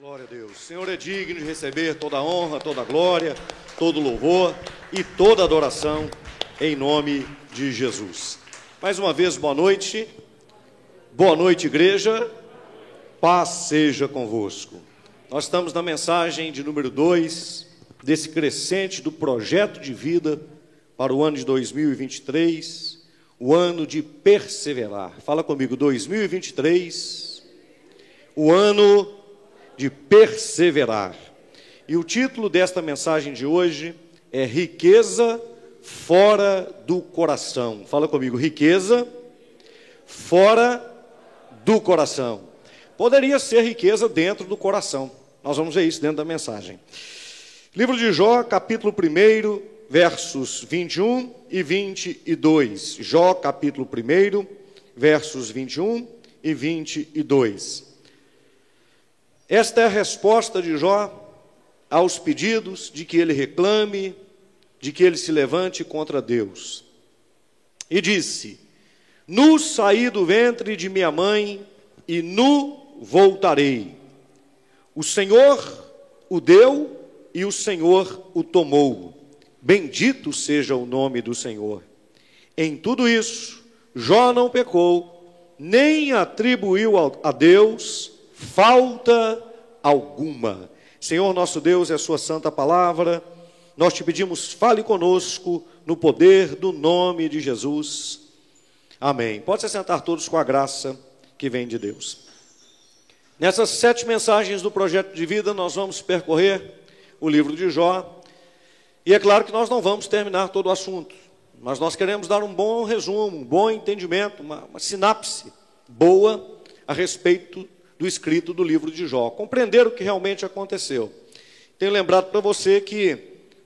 Glória a Deus. O Senhor é digno de receber toda a honra, toda a glória, todo o louvor e toda a adoração em nome de Jesus. Mais uma vez, boa noite. Boa noite, igreja. Paz seja convosco. Nós estamos na mensagem de número 2 desse crescente do projeto de vida para o ano de 2023, o ano de perseverar. Fala comigo, 2023, o ano de perseverar. E o título desta mensagem de hoje é Riqueza fora do coração. Fala comigo, riqueza fora do coração. Poderia ser riqueza dentro do coração. Nós vamos ver isso dentro da mensagem. Livro de Jó, capítulo 1, versos 21 e 22. Jó, capítulo 1, versos 21 e 22. Esta é a resposta de Jó aos pedidos de que ele reclame, de que ele se levante contra Deus. E disse: Nu saí do ventre de minha mãe e nu voltarei. O Senhor o deu e o Senhor o tomou. Bendito seja o nome do Senhor. Em tudo isso, Jó não pecou, nem atribuiu a Deus falta alguma. Senhor nosso Deus, é a Sua santa palavra. Nós te pedimos, fale conosco no poder do nome de Jesus. Amém. Pode se sentar todos com a graça que vem de Deus. Nessas sete mensagens do projeto de vida, nós vamos percorrer o livro de Jó. E é claro que nós não vamos terminar todo o assunto, mas nós queremos dar um bom resumo, um bom entendimento, uma, uma sinapse boa a respeito do escrito do livro de Jó, compreender o que realmente aconteceu. Tenho lembrado para você que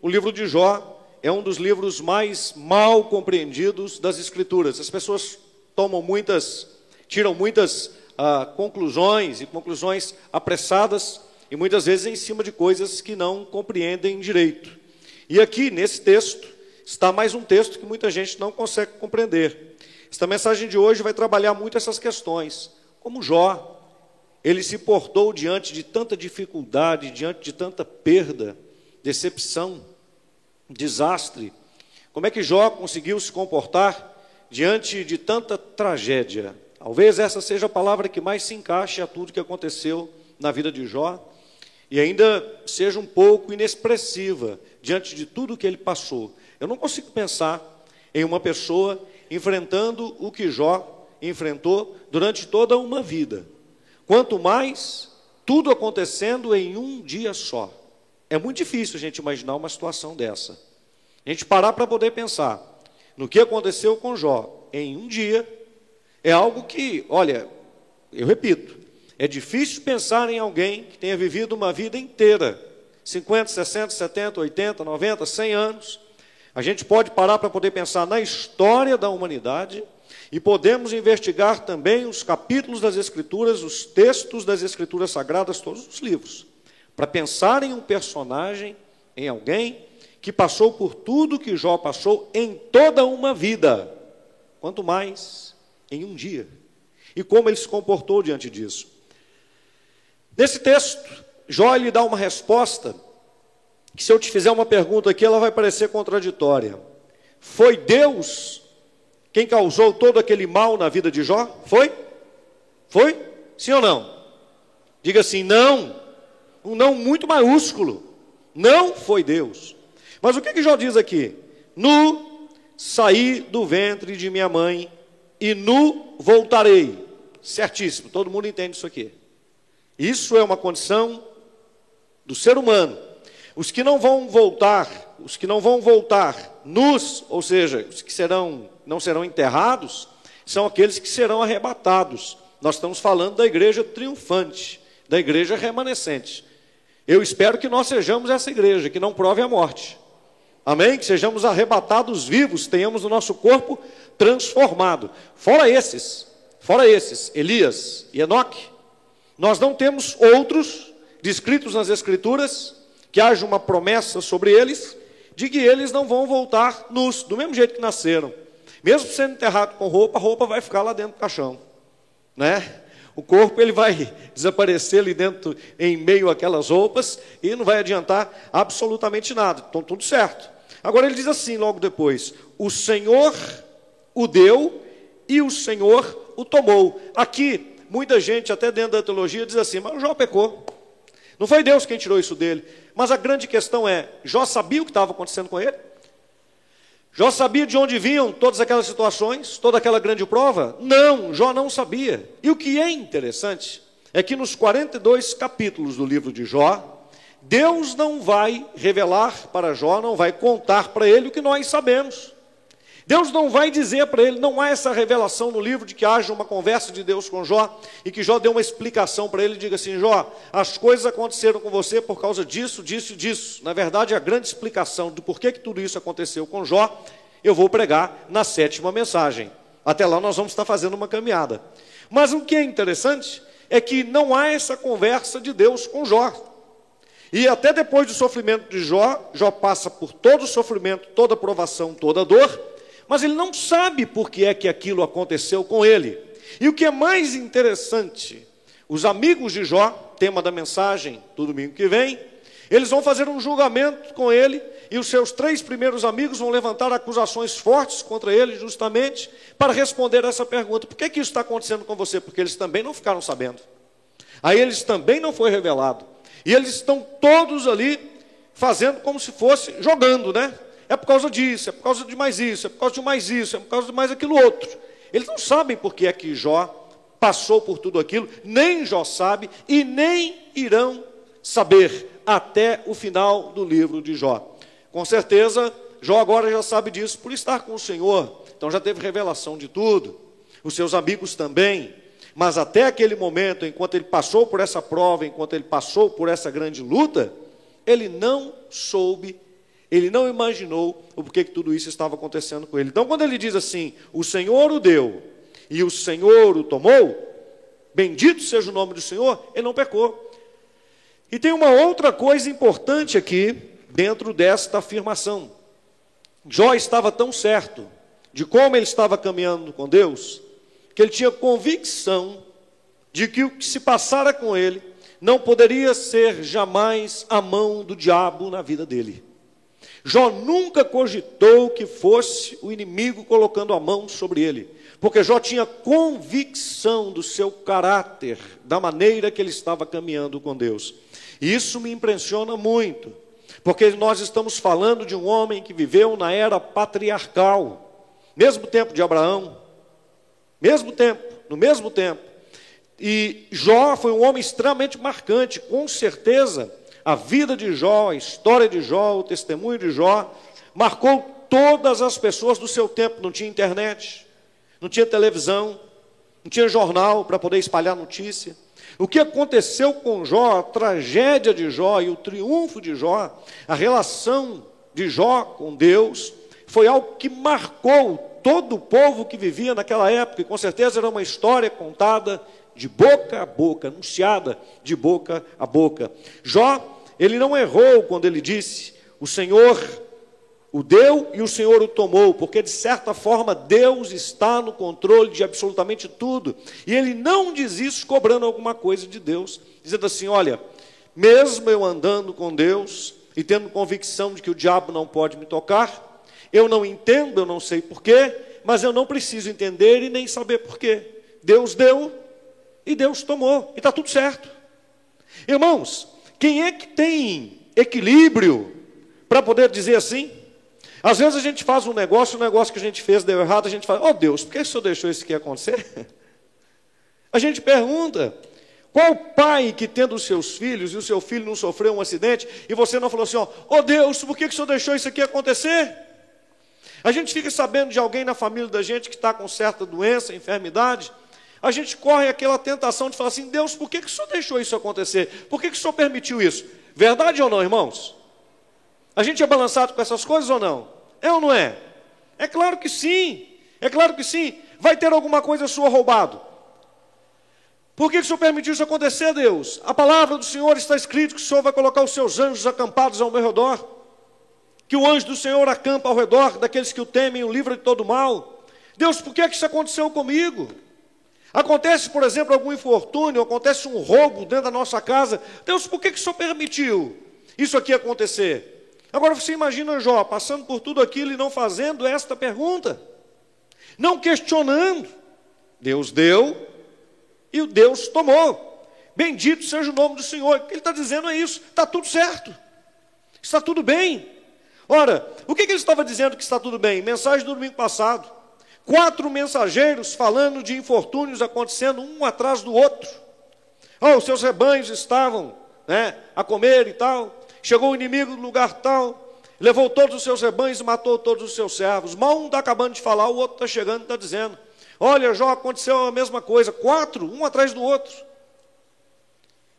o livro de Jó é um dos livros mais mal compreendidos das Escrituras. As pessoas tomam muitas, tiram muitas ah, conclusões e conclusões apressadas e muitas vezes em cima de coisas que não compreendem direito. E aqui nesse texto está mais um texto que muita gente não consegue compreender. Esta mensagem de hoje vai trabalhar muito essas questões, como Jó ele se portou diante de tanta dificuldade, diante de tanta perda, decepção, desastre. Como é que Jó conseguiu se comportar diante de tanta tragédia? Talvez essa seja a palavra que mais se encaixe a tudo que aconteceu na vida de Jó e ainda seja um pouco inexpressiva diante de tudo que ele passou. Eu não consigo pensar em uma pessoa enfrentando o que Jó enfrentou durante toda uma vida. Quanto mais tudo acontecendo em um dia só. É muito difícil a gente imaginar uma situação dessa. A gente parar para poder pensar no que aconteceu com Jó em um dia é algo que, olha, eu repito, é difícil pensar em alguém que tenha vivido uma vida inteira 50, 60, 70, 80, 90, 100 anos. A gente pode parar para poder pensar na história da humanidade e podemos investigar também os capítulos das Escrituras, os textos das Escrituras Sagradas, todos os livros, para pensar em um personagem, em alguém que passou por tudo que Jó passou em toda uma vida, quanto mais em um dia. E como ele se comportou diante disso. Nesse texto, Jó lhe dá uma resposta que se eu te fizer uma pergunta aqui, ela vai parecer contraditória. Foi Deus quem causou todo aquele mal na vida de Jó? Foi? Foi? Sim ou não? Diga assim: não. Um não muito maiúsculo. Não foi Deus. Mas o que, que Jó diz aqui? Nu saí do ventre de minha mãe e nu voltarei. Certíssimo, todo mundo entende isso aqui. Isso é uma condição do ser humano. Os que não vão voltar, os que não vão voltar nus, ou seja, os que serão não serão enterrados, são aqueles que serão arrebatados. Nós estamos falando da igreja triunfante, da igreja remanescente. Eu espero que nós sejamos essa igreja, que não prove a morte. Amém? Que sejamos arrebatados vivos, tenhamos o nosso corpo transformado. Fora esses, fora esses, Elias e Enoque, nós não temos outros descritos nas Escrituras que haja uma promessa sobre eles de que eles não vão voltar nus, do mesmo jeito que nasceram. Mesmo sendo enterrado com roupa, a roupa vai ficar lá dentro do caixão. Né? O corpo ele vai desaparecer ali dentro, em meio àquelas roupas, e não vai adiantar absolutamente nada. Então, tudo certo. Agora ele diz assim, logo depois: O Senhor o deu e o Senhor o tomou. Aqui, muita gente, até dentro da teologia, diz assim: Mas Jó pecou. Não foi Deus quem tirou isso dele. Mas a grande questão é: Jó sabia o que estava acontecendo com ele? Jó sabia de onde vinham todas aquelas situações, toda aquela grande prova? Não, Jó não sabia. E o que é interessante é que nos 42 capítulos do livro de Jó, Deus não vai revelar para Jó, não vai contar para ele o que nós sabemos. Deus não vai dizer para ele, não há essa revelação no livro de que haja uma conversa de Deus com Jó e que Jó dê uma explicação para ele e diga assim: Jó, as coisas aconteceram com você por causa disso, disso e disso. Na verdade, a grande explicação do porquê que tudo isso aconteceu com Jó, eu vou pregar na sétima mensagem. Até lá nós vamos estar fazendo uma caminhada. Mas o que é interessante é que não há essa conversa de Deus com Jó. E até depois do sofrimento de Jó, Jó passa por todo o sofrimento, toda a provação, toda a dor mas ele não sabe por que é que aquilo aconteceu com ele. E o que é mais interessante, os amigos de Jó, tema da mensagem do domingo que vem, eles vão fazer um julgamento com ele e os seus três primeiros amigos vão levantar acusações fortes contra ele, justamente para responder essa pergunta: por que, que isso está acontecendo com você? Porque eles também não ficaram sabendo. A eles também não foi revelado. E eles estão todos ali fazendo como se fosse jogando, né? É por causa disso, é por causa de mais isso, é por causa de mais isso, é por causa de mais aquilo outro. Eles não sabem por que é que Jó passou por tudo aquilo, nem Jó sabe e nem irão saber até o final do livro de Jó. Com certeza, Jó agora já sabe disso por estar com o Senhor, então já teve revelação de tudo. Os seus amigos também, mas até aquele momento, enquanto ele passou por essa prova, enquanto ele passou por essa grande luta, ele não soube ele não imaginou o porquê que tudo isso estava acontecendo com ele. Então, quando ele diz assim: O Senhor o deu e o Senhor o tomou, bendito seja o nome do Senhor, ele não pecou. E tem uma outra coisa importante aqui, dentro desta afirmação. Jó estava tão certo de como ele estava caminhando com Deus, que ele tinha convicção de que o que se passara com ele não poderia ser jamais a mão do diabo na vida dele. Jó nunca cogitou que fosse o inimigo colocando a mão sobre ele, porque Jó tinha convicção do seu caráter, da maneira que ele estava caminhando com Deus. E isso me impressiona muito, porque nós estamos falando de um homem que viveu na era patriarcal, mesmo tempo de Abraão, mesmo tempo, no mesmo tempo. E Jó foi um homem extremamente marcante, com certeza a vida de Jó, a história de Jó, o testemunho de Jó, marcou todas as pessoas do seu tempo. Não tinha internet, não tinha televisão, não tinha jornal para poder espalhar notícia. O que aconteceu com Jó, a tragédia de Jó e o triunfo de Jó, a relação de Jó com Deus, foi algo que marcou todo o povo que vivia naquela época, e com certeza era uma história contada de boca a boca, anunciada de boca a boca. Jó ele não errou quando ele disse: O Senhor o deu e o Senhor o tomou, porque de certa forma Deus está no controle de absolutamente tudo. E ele não diz isso cobrando alguma coisa de Deus, dizendo assim: Olha, mesmo eu andando com Deus e tendo convicção de que o diabo não pode me tocar, eu não entendo, eu não sei porquê, mas eu não preciso entender e nem saber porquê. Deus deu e Deus tomou, e está tudo certo. Irmãos, quem é que tem equilíbrio para poder dizer assim? Às vezes a gente faz um negócio, o um negócio que a gente fez deu errado, a gente fala, oh Deus, por que o Senhor deixou isso aqui acontecer? A gente pergunta, qual pai que tendo os seus filhos e o seu filho não sofreu um acidente e você não falou assim, oh Deus, por que o Senhor deixou isso aqui acontecer? A gente fica sabendo de alguém na família da gente que está com certa doença, enfermidade, a gente corre aquela tentação de falar assim: Deus, por que, que o Senhor deixou isso acontecer? Por que, que o Senhor permitiu isso? Verdade ou não, irmãos? A gente é balançado com essas coisas ou não? É ou não é? É claro que sim. É claro que sim. Vai ter alguma coisa sua roubado. Por que, que o Senhor permitiu isso acontecer, Deus? A palavra do Senhor está escrito que o Senhor vai colocar os seus anjos acampados ao meu redor. Que o anjo do Senhor acampa ao redor daqueles que o temem, o livra de todo mal. Deus, por que, que isso aconteceu comigo? Acontece, por exemplo, algum infortúnio, acontece um roubo dentro da nossa casa. Deus, por que, que o Senhor permitiu isso aqui acontecer? Agora você imagina Jó passando por tudo aquilo e não fazendo esta pergunta, não questionando. Deus deu e o Deus tomou. Bendito seja o nome do Senhor. O que ele está dizendo é isso: está tudo certo, está tudo bem. Ora, o que, que ele estava dizendo que está tudo bem? Mensagem do domingo passado. Quatro mensageiros falando de infortúnios acontecendo um atrás do outro. Oh, os seus rebanhos estavam né, a comer e tal. Chegou o inimigo do lugar tal, levou todos os seus rebanhos e matou todos os seus servos. Mal um está acabando de falar, o outro está chegando e está dizendo: Olha, Jó, aconteceu a mesma coisa. Quatro, um atrás do outro.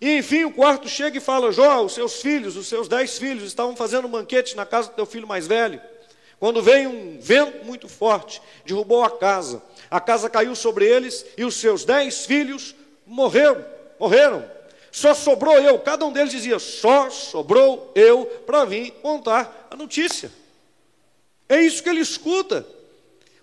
E enfim, o quarto chega e fala: Jó, os seus filhos, os seus dez filhos, estavam fazendo um banquete na casa do teu filho mais velho. Quando veio um vento muito forte, derrubou a casa. A casa caiu sobre eles e os seus dez filhos morreram. Morreram. Só sobrou eu. Cada um deles dizia: só sobrou eu para vir contar a notícia. É isso que ele escuta.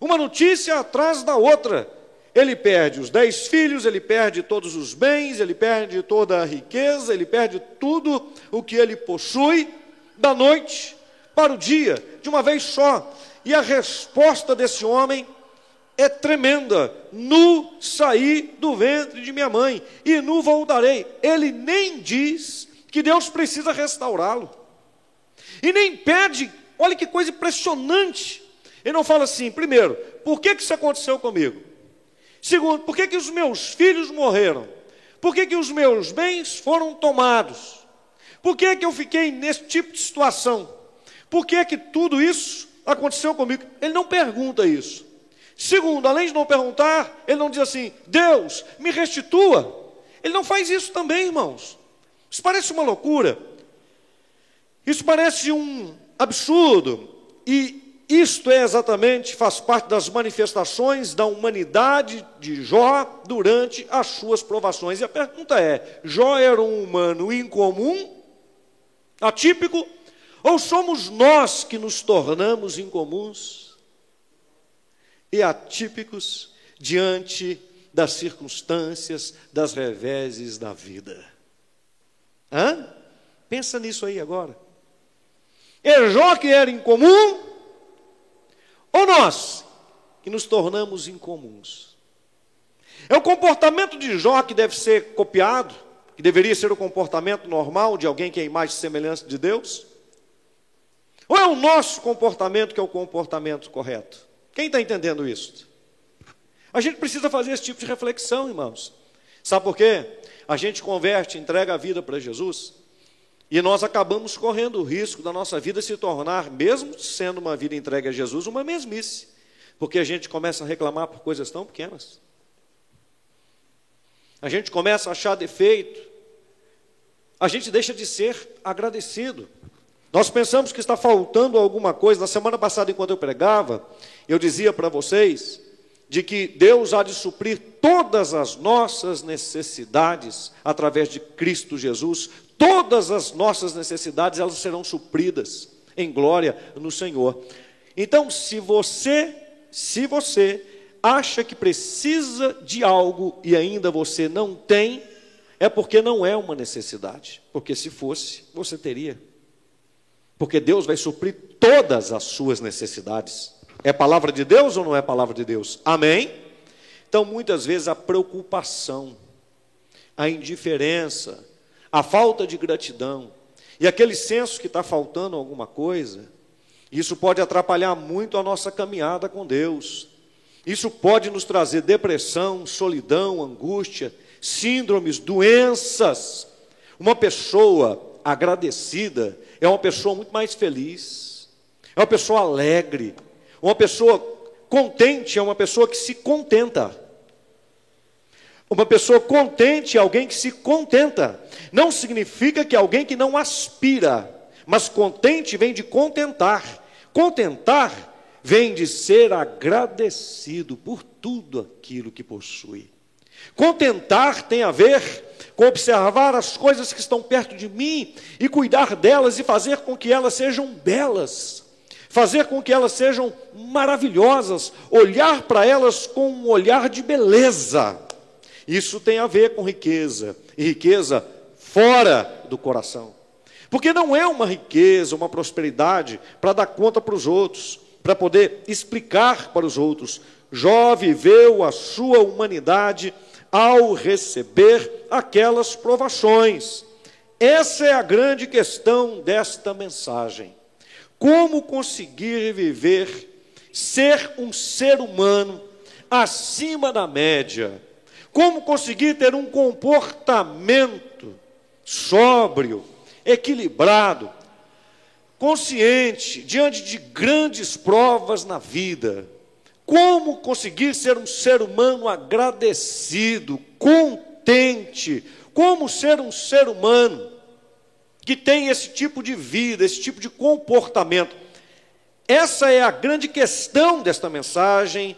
Uma notícia atrás da outra. Ele perde os dez filhos, ele perde todos os bens, ele perde toda a riqueza, ele perde tudo o que ele possui da noite para o dia, de uma vez só. E a resposta desse homem é tremenda: nu saí do ventre de minha mãe e nu voltarei. Ele nem diz que Deus precisa restaurá-lo, e nem pede, olha que coisa impressionante. Ele não fala assim, primeiro, por que, que isso aconteceu comigo? Segundo, por que, que os meus filhos morreram? Por que, que os meus bens foram tomados? Por que, que eu fiquei nesse tipo de situação? Por que, que tudo isso aconteceu comigo? Ele não pergunta isso. Segundo, além de não perguntar, ele não diz assim: Deus, me restitua. Ele não faz isso também, irmãos. Isso parece uma loucura. Isso parece um absurdo. E isto é exatamente, faz parte das manifestações da humanidade de Jó durante as suas provações. E a pergunta é: Jó era um humano incomum, atípico, ou somos nós que nos tornamos incomuns e atípicos diante das circunstâncias, das reveses da vida? Hã? Pensa nisso aí agora. É Jó que era incomum ou nós que nos tornamos incomuns? É o comportamento de Jó que deve ser copiado, que deveria ser o comportamento normal de alguém que é imagem e semelhança de Deus? Ou é o nosso comportamento que é o comportamento correto? Quem está entendendo isso? A gente precisa fazer esse tipo de reflexão, irmãos. Sabe por quê? A gente converte, entrega a vida para Jesus, e nós acabamos correndo o risco da nossa vida se tornar, mesmo sendo uma vida entregue a Jesus, uma mesmice. Porque a gente começa a reclamar por coisas tão pequenas. A gente começa a achar defeito. A gente deixa de ser agradecido. Nós pensamos que está faltando alguma coisa. Na semana passada, enquanto eu pregava, eu dizia para vocês de que Deus há de suprir todas as nossas necessidades através de Cristo Jesus. Todas as nossas necessidades elas serão supridas em glória no Senhor. Então, se você, se você acha que precisa de algo e ainda você não tem, é porque não é uma necessidade. Porque se fosse, você teria porque Deus vai suprir todas as suas necessidades. É palavra de Deus ou não é palavra de Deus? Amém? Então, muitas vezes, a preocupação, a indiferença, a falta de gratidão e aquele senso que está faltando alguma coisa, isso pode atrapalhar muito a nossa caminhada com Deus. Isso pode nos trazer depressão, solidão, angústia, síndromes, doenças. Uma pessoa agradecida é uma pessoa muito mais feliz, é uma pessoa alegre, uma pessoa contente, é uma pessoa que se contenta. Uma pessoa contente é alguém que se contenta. Não significa que alguém que não aspira, mas contente vem de contentar. Contentar vem de ser agradecido por tudo aquilo que possui. Contentar tem a ver observar as coisas que estão perto de mim e cuidar delas e fazer com que elas sejam belas, fazer com que elas sejam maravilhosas, olhar para elas com um olhar de beleza. Isso tem a ver com riqueza, e riqueza fora do coração. Porque não é uma riqueza, uma prosperidade para dar conta para os outros, para poder explicar para os outros. Jó viveu a sua humanidade ao receber aquelas provações. Essa é a grande questão desta mensagem. Como conseguir viver, ser um ser humano acima da média? Como conseguir ter um comportamento sóbrio, equilibrado, consciente diante de grandes provas na vida? Como conseguir ser um ser humano agradecido, contente? Como ser um ser humano que tem esse tipo de vida, esse tipo de comportamento? Essa é a grande questão desta mensagem,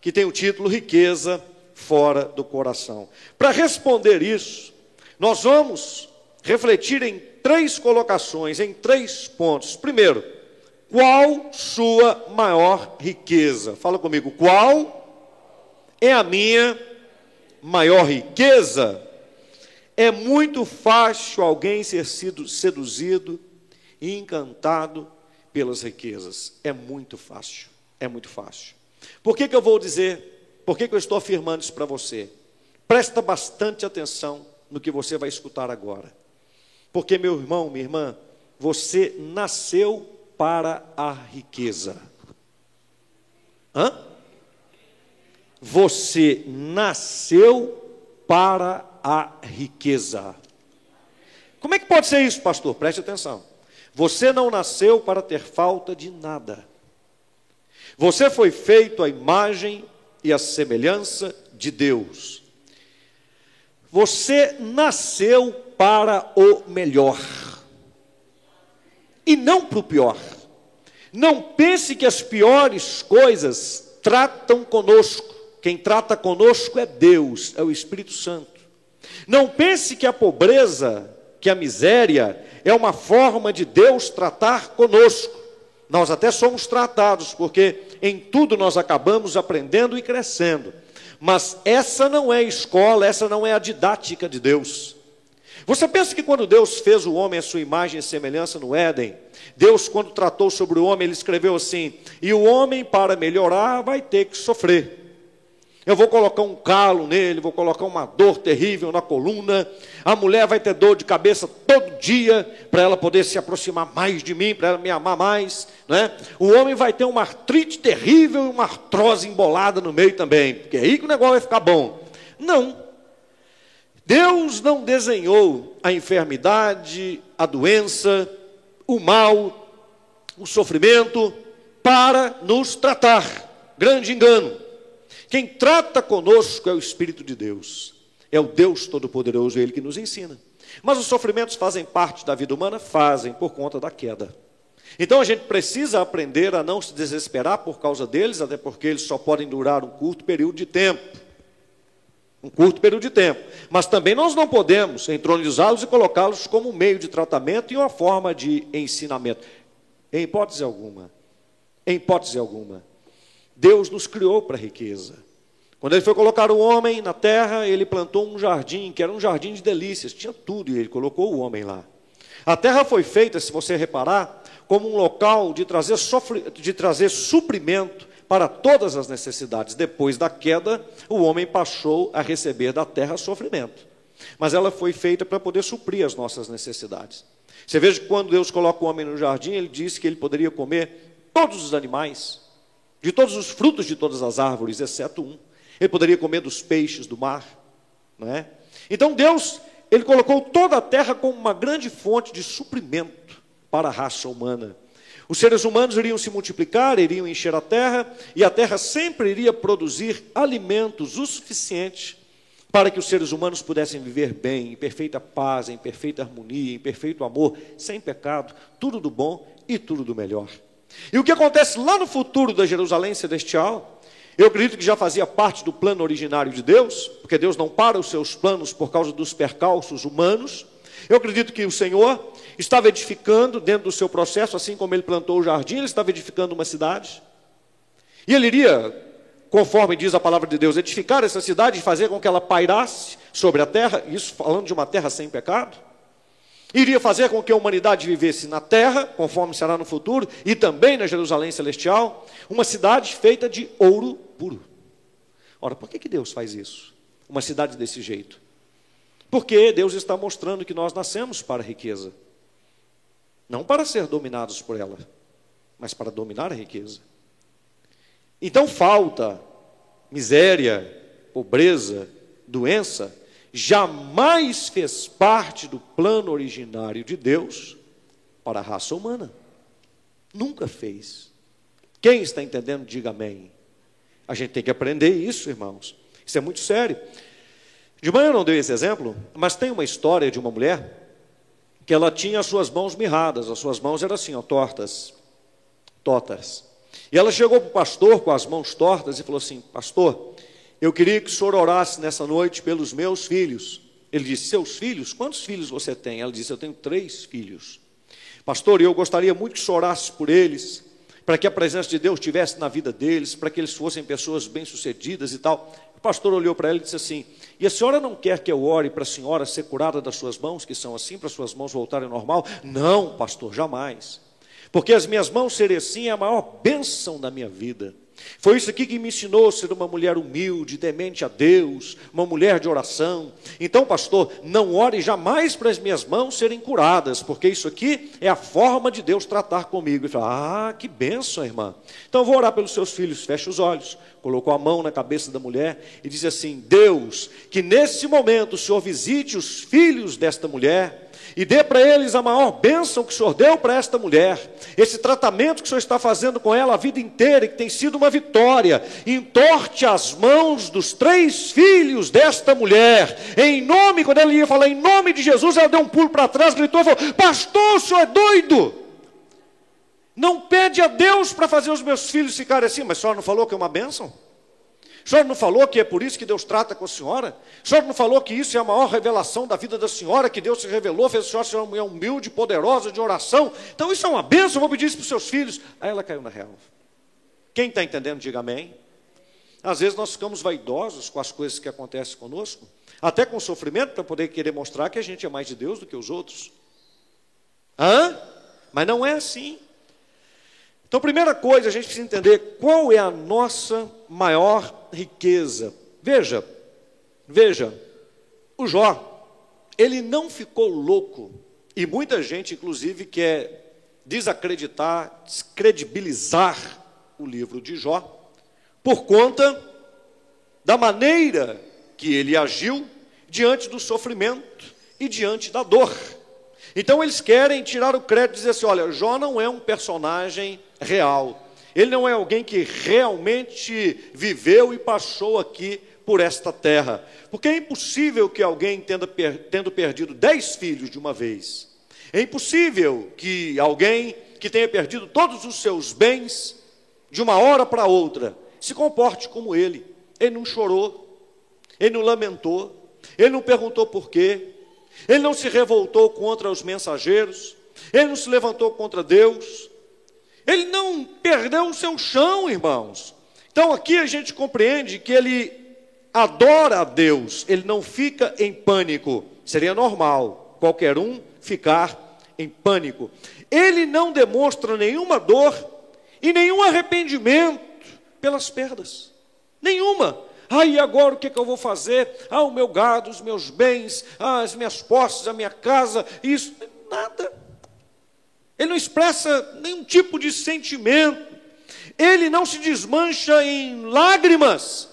que tem o título Riqueza fora do coração. Para responder isso, nós vamos refletir em três colocações, em três pontos. Primeiro, qual sua maior riqueza? Fala comigo, qual é a minha maior riqueza? É muito fácil alguém ser sido seduzido e encantado pelas riquezas. É muito fácil. É muito fácil. Por que, que eu vou dizer? Por que, que eu estou afirmando isso para você? Presta bastante atenção no que você vai escutar agora. Porque, meu irmão, minha irmã, você nasceu para a riqueza. Hã? Você nasceu para a riqueza. Como é que pode ser isso, pastor? Preste atenção. Você não nasceu para ter falta de nada. Você foi feito à imagem e à semelhança de Deus. Você nasceu para o melhor e não para o pior. Não pense que as piores coisas tratam conosco. Quem trata conosco é Deus, é o Espírito Santo. Não pense que a pobreza, que a miséria, é uma forma de Deus tratar conosco. Nós até somos tratados, porque em tudo nós acabamos aprendendo e crescendo. Mas essa não é a escola, essa não é a didática de Deus. Você pensa que quando Deus fez o homem à sua imagem e semelhança no Éden, Deus, quando tratou sobre o homem, ele escreveu assim: e o homem, para melhorar, vai ter que sofrer. Eu vou colocar um calo nele, vou colocar uma dor terrível na coluna. A mulher vai ter dor de cabeça todo dia para ela poder se aproximar mais de mim, para ela me amar mais. Né? O homem vai ter uma artrite terrível e uma artrose embolada no meio também, porque é aí que o negócio vai ficar bom. Não, Deus não desenhou a enfermidade, a doença, o mal, o sofrimento para nos tratar. Grande engano. Quem trata conosco é o Espírito de Deus. É o Deus Todo-Poderoso, Ele que nos ensina. Mas os sofrimentos fazem parte da vida humana? Fazem, por conta da queda. Então a gente precisa aprender a não se desesperar por causa deles, até porque eles só podem durar um curto período de tempo um curto período de tempo. Mas também nós não podemos entronizá-los e colocá-los como meio de tratamento e uma forma de ensinamento. Em hipótese alguma. Em hipótese alguma. Deus nos criou para a riqueza. Quando ele foi colocar o homem na terra, ele plantou um jardim, que era um jardim de delícias, tinha tudo, e ele colocou o homem lá. A terra foi feita, se você reparar, como um local de trazer, sofri, de trazer suprimento para todas as necessidades. Depois da queda, o homem passou a receber da terra sofrimento. Mas ela foi feita para poder suprir as nossas necessidades. Você veja que quando Deus coloca o homem no jardim, ele disse que ele poderia comer todos os animais, de todos os frutos de todas as árvores, exceto um. Ele poderia comer dos peixes do mar, não é? Então Deus, ele colocou toda a terra como uma grande fonte de suprimento para a raça humana. Os seres humanos iriam se multiplicar, iriam encher a terra, e a terra sempre iria produzir alimentos o suficiente para que os seres humanos pudessem viver bem, em perfeita paz, em perfeita harmonia, em perfeito amor, sem pecado, tudo do bom e tudo do melhor. E o que acontece lá no futuro da Jerusalém celestial, eu acredito que já fazia parte do plano originário de Deus, porque Deus não para os seus planos por causa dos percalços humanos. Eu acredito que o Senhor estava edificando dentro do seu processo, assim como ele plantou o jardim, ele estava edificando uma cidade. E ele iria conforme diz a palavra de Deus, edificar essa cidade e fazer com que ela pairasse sobre a terra, isso falando de uma terra sem pecado. Iria fazer com que a humanidade vivesse na terra, conforme será no futuro, e também na Jerusalém celestial, uma cidade feita de ouro puro. Ora, por que, que Deus faz isso? Uma cidade desse jeito? Porque Deus está mostrando que nós nascemos para a riqueza, não para ser dominados por ela, mas para dominar a riqueza. Então falta, miséria, pobreza, doença, jamais fez parte do plano originário de Deus para a raça humana. Nunca fez. Quem está entendendo, diga amém. A gente tem que aprender isso, irmãos. Isso é muito sério. De manhã eu não dei esse exemplo, mas tem uma história de uma mulher que ela tinha as suas mãos mirradas, as suas mãos eram assim, ó, tortas, totas. E ela chegou para o pastor com as mãos tortas e falou assim: Pastor, eu queria que o senhor orasse nessa noite pelos meus filhos. Ele disse: Seus filhos? Quantos filhos você tem? Ela disse: Eu tenho três filhos. Pastor, eu gostaria muito que o senhor orasse por eles, para que a presença de Deus estivesse na vida deles, para que eles fossem pessoas bem-sucedidas e tal. O pastor olhou para ela e disse assim: E a senhora não quer que eu ore para a senhora ser curada das suas mãos, que são assim, para suas mãos voltarem ao normal? Não, pastor, jamais. Porque as minhas mãos serem assim é a maior bênção da minha vida. Foi isso aqui que me ensinou a ser uma mulher humilde, temente a Deus, uma mulher de oração. Então, pastor, não ore jamais para as minhas mãos serem curadas, porque isso aqui é a forma de Deus tratar comigo. E fala, ah, que benção, irmã. Então, vou orar pelos seus filhos. Fecha os olhos. Colocou a mão na cabeça da mulher e disse assim: Deus, que nesse momento o Senhor visite os filhos desta mulher e dê para eles a maior bênção que o Senhor deu para esta mulher. Esse tratamento que o Senhor está fazendo com ela a vida inteira e que tem sido uma vitória. Entorte as mãos dos três filhos desta mulher. Em nome, quando ela ia falar em nome de Jesus, ela deu um pulo para trás, gritou falou: Pastor, o senhor é doido. Não pede a Deus para fazer os meus filhos ficarem assim, mas o senhor não falou que é uma bênção? O senhor não falou que é por isso que Deus trata com a senhora? O senhor não falou que isso é a maior revelação da vida da senhora, que Deus se revelou, fez a senhora ser uma mulher humilde, poderosa, de oração? Então isso é uma bênção, vou pedir isso para os seus filhos. Aí ela caiu na real. Quem está entendendo, diga amém. Às vezes nós ficamos vaidosos com as coisas que acontecem conosco, até com sofrimento, para poder querer mostrar que a gente é mais de Deus do que os outros. Hã? Mas não é assim. Então, primeira coisa, a gente precisa entender qual é a nossa maior riqueza. Veja, veja, o Jó, ele não ficou louco, e muita gente, inclusive, quer desacreditar, descredibilizar o livro de Jó, por conta da maneira que ele agiu diante do sofrimento e diante da dor. Então eles querem tirar o crédito e dizer assim: olha, Jó não é um personagem real. Ele não é alguém que realmente viveu e passou aqui por esta terra. Porque é impossível que alguém tendo, tendo perdido dez filhos de uma vez, é impossível que alguém que tenha perdido todos os seus bens de uma hora para outra se comporte como ele. Ele não chorou, ele não lamentou, ele não perguntou por quê, ele não se revoltou contra os mensageiros, ele não se levantou contra Deus, ele não perdeu o seu chão, irmãos. Então aqui a gente compreende que ele adora a Deus, ele não fica em pânico. Seria normal qualquer um ficar em pânico. Ele não demonstra nenhuma dor e nenhum arrependimento pelas perdas. Nenhuma. Ah, e agora o que, é que eu vou fazer? Ah, o meu gado, os meus bens, ah, as minhas posses, a minha casa, isso. Nada. Ele não expressa nenhum tipo de sentimento. Ele não se desmancha em lágrimas.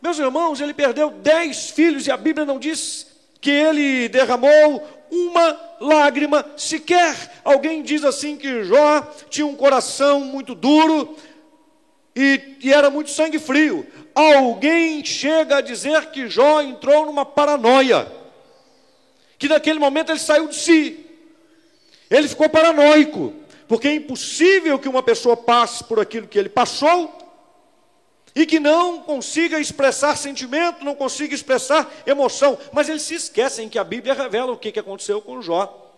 Meus irmãos, ele perdeu dez filhos e a Bíblia não diz que ele derramou uma lágrima sequer. Alguém diz assim que Jó tinha um coração muito duro e, e era muito sangue frio. Alguém chega a dizer que Jó entrou numa paranoia, que naquele momento ele saiu de si, ele ficou paranoico, porque é impossível que uma pessoa passe por aquilo que ele passou e que não consiga expressar sentimento, não consiga expressar emoção, mas eles se esquecem que a Bíblia revela o que aconteceu com Jó.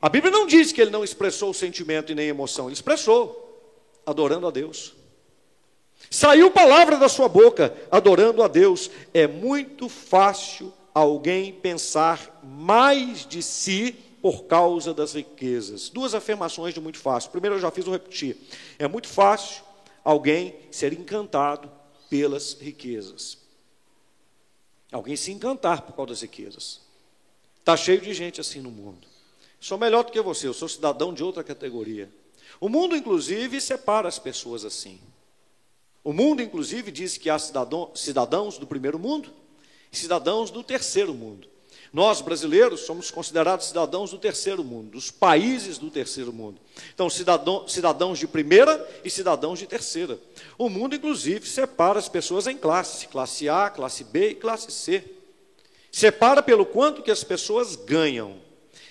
A Bíblia não diz que ele não expressou sentimento e nem emoção, ele expressou, adorando a Deus. Saiu palavra da sua boca, adorando a Deus. É muito fácil alguém pensar mais de si por causa das riquezas. Duas afirmações de muito fácil. Primeiro eu já fiz, vou repetir. É muito fácil alguém ser encantado pelas riquezas. Alguém se encantar por causa das riquezas. Está cheio de gente assim no mundo. Sou melhor do que você, eu sou cidadão de outra categoria. O mundo, inclusive, separa as pessoas assim. O mundo, inclusive, diz que há cidadão, cidadãos do primeiro mundo e cidadãos do terceiro mundo. Nós, brasileiros, somos considerados cidadãos do terceiro mundo, dos países do terceiro mundo. Então, cidadão, cidadãos de primeira e cidadãos de terceira. O mundo, inclusive, separa as pessoas em classes: classe A, classe B e classe C. Separa pelo quanto que as pessoas ganham,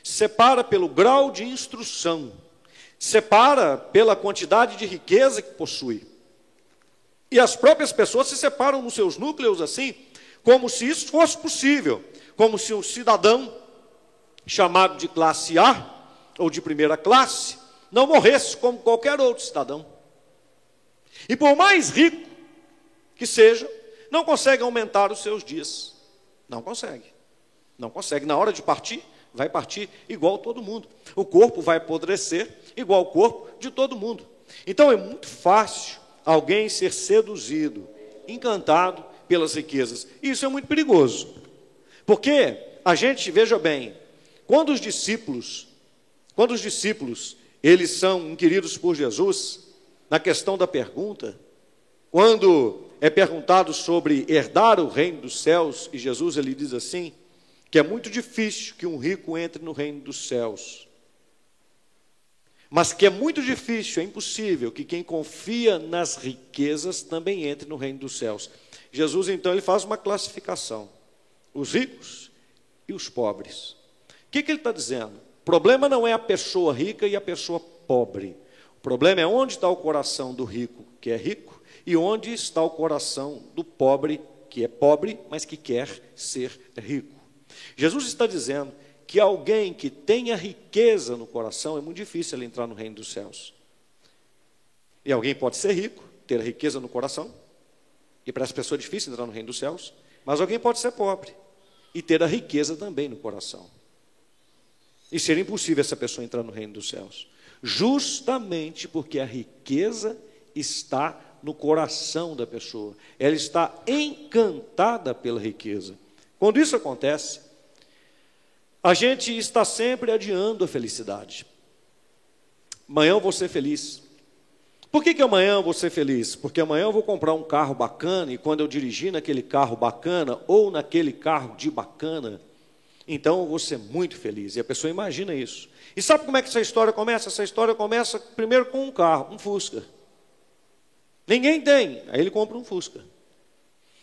separa pelo grau de instrução, separa pela quantidade de riqueza que possui. E as próprias pessoas se separam nos seus núcleos assim, como se isso fosse possível como se um cidadão chamado de classe A ou de primeira classe não morresse como qualquer outro cidadão. E por mais rico que seja, não consegue aumentar os seus dias. Não consegue. Não consegue. Na hora de partir, vai partir igual todo mundo. O corpo vai apodrecer igual o corpo de todo mundo. Então é muito fácil alguém ser seduzido, encantado pelas riquezas. Isso é muito perigoso. Porque a gente, veja bem, quando os discípulos, quando os discípulos, eles são inquiridos por Jesus, na questão da pergunta, quando é perguntado sobre herdar o reino dos céus, e Jesus ele diz assim, que é muito difícil que um rico entre no reino dos céus. Mas que é muito difícil, é impossível que quem confia nas riquezas também entre no reino dos céus. Jesus então ele faz uma classificação os ricos e os pobres. O que, que ele está dizendo? O problema não é a pessoa rica e a pessoa pobre. O problema é onde está o coração do rico, que é rico, e onde está o coração do pobre, que é pobre, mas que quer ser rico. Jesus está dizendo que alguém que tenha riqueza no coração é muito difícil ele entrar no reino dos céus. E alguém pode ser rico, ter riqueza no coração, e para essa pessoa é difícil entrar no reino dos céus, mas alguém pode ser pobre e ter a riqueza também no coração. E seria impossível essa pessoa entrar no reino dos céus. Justamente porque a riqueza está no coração da pessoa. Ela está encantada pela riqueza. Quando isso acontece, a gente está sempre adiando a felicidade. Amanhã eu vou ser feliz. Por que, que amanhã eu vou ser feliz? Porque amanhã eu vou comprar um carro bacana e quando eu dirigir naquele carro bacana ou naquele carro de bacana, então eu vou ser muito feliz. E a pessoa imagina isso. E sabe como é que essa história começa? Essa história começa primeiro com um carro, um Fusca. Ninguém tem, aí ele compra um Fusca.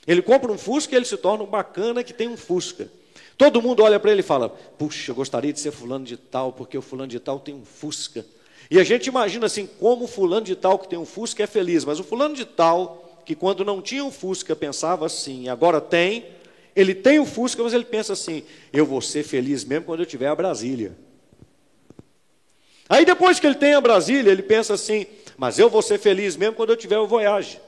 Ele compra um Fusca e ele se torna um bacana que tem um Fusca. Todo mundo olha para ele e fala: Puxa, eu gostaria de ser fulano de tal, porque o fulano de tal tem um Fusca. E a gente imagina assim, como o fulano de tal que tem um Fusca é feliz, mas o fulano de tal, que quando não tinha um Fusca pensava assim, agora tem, ele tem o Fusca, mas ele pensa assim, eu vou ser feliz mesmo quando eu tiver a Brasília. Aí depois que ele tem a Brasília, ele pensa assim, mas eu vou ser feliz mesmo quando eu tiver o Voyage.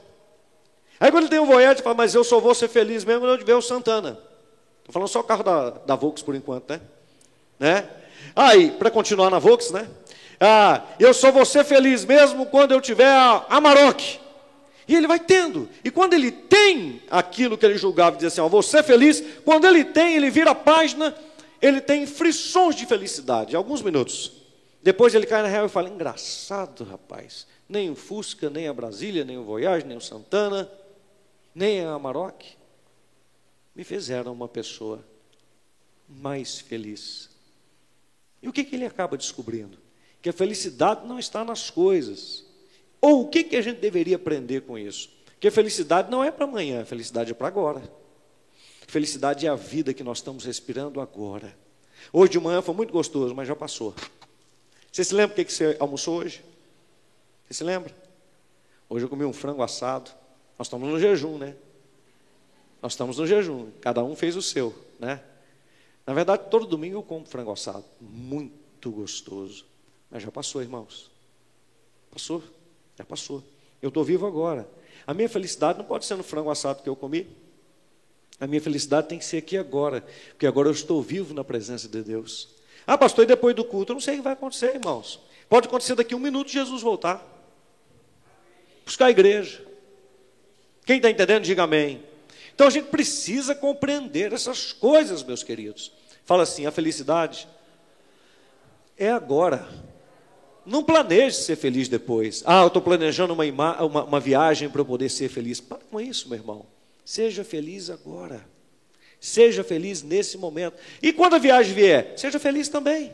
Aí quando ele tem o Voyage, ele fala, mas eu só vou ser feliz mesmo quando eu tiver o Santana. Estou falando só o carro da, da Volks por enquanto, né? né? Aí, para continuar na Volks, né? Ah, eu só vou ser feliz mesmo quando eu tiver a Amarok. E ele vai tendo. E quando ele tem aquilo que ele julgava dizia assim, ó, vou ser feliz, quando ele tem, ele vira a página, ele tem frições de felicidade, alguns minutos. Depois ele cai na real e fala, engraçado, rapaz. Nem o Fusca, nem a Brasília, nem o Voyage, nem o Santana, nem a Amarok me fizeram uma pessoa mais feliz. E o que, que ele acaba descobrindo? que a felicidade não está nas coisas. Ou o que, que a gente deveria aprender com isso? Que a felicidade não é para amanhã, a felicidade é para agora. Felicidade é a vida que nós estamos respirando agora. Hoje de manhã foi muito gostoso, mas já passou. Você se lembra o que, que você almoçou hoje? Você se lembra? Hoje eu comi um frango assado. Nós estamos no jejum, né? Nós estamos no jejum. Cada um fez o seu, né? Na verdade, todo domingo eu como frango assado. Muito gostoso. Mas já passou, irmãos. Passou, já passou. Eu estou vivo agora. A minha felicidade não pode ser no frango assado que eu comi. A minha felicidade tem que ser aqui agora, porque agora eu estou vivo na presença de Deus. Ah, pastor, e depois do culto? Eu não sei o que vai acontecer, irmãos. Pode acontecer daqui um minuto Jesus voltar. Buscar a igreja. Quem está entendendo, diga amém. Então a gente precisa compreender essas coisas, meus queridos. Fala assim: a felicidade é agora. Não planeje ser feliz depois. Ah, eu estou planejando uma, uma, uma viagem para eu poder ser feliz. Para com isso, meu irmão. Seja feliz agora. Seja feliz nesse momento. E quando a viagem vier, seja feliz também.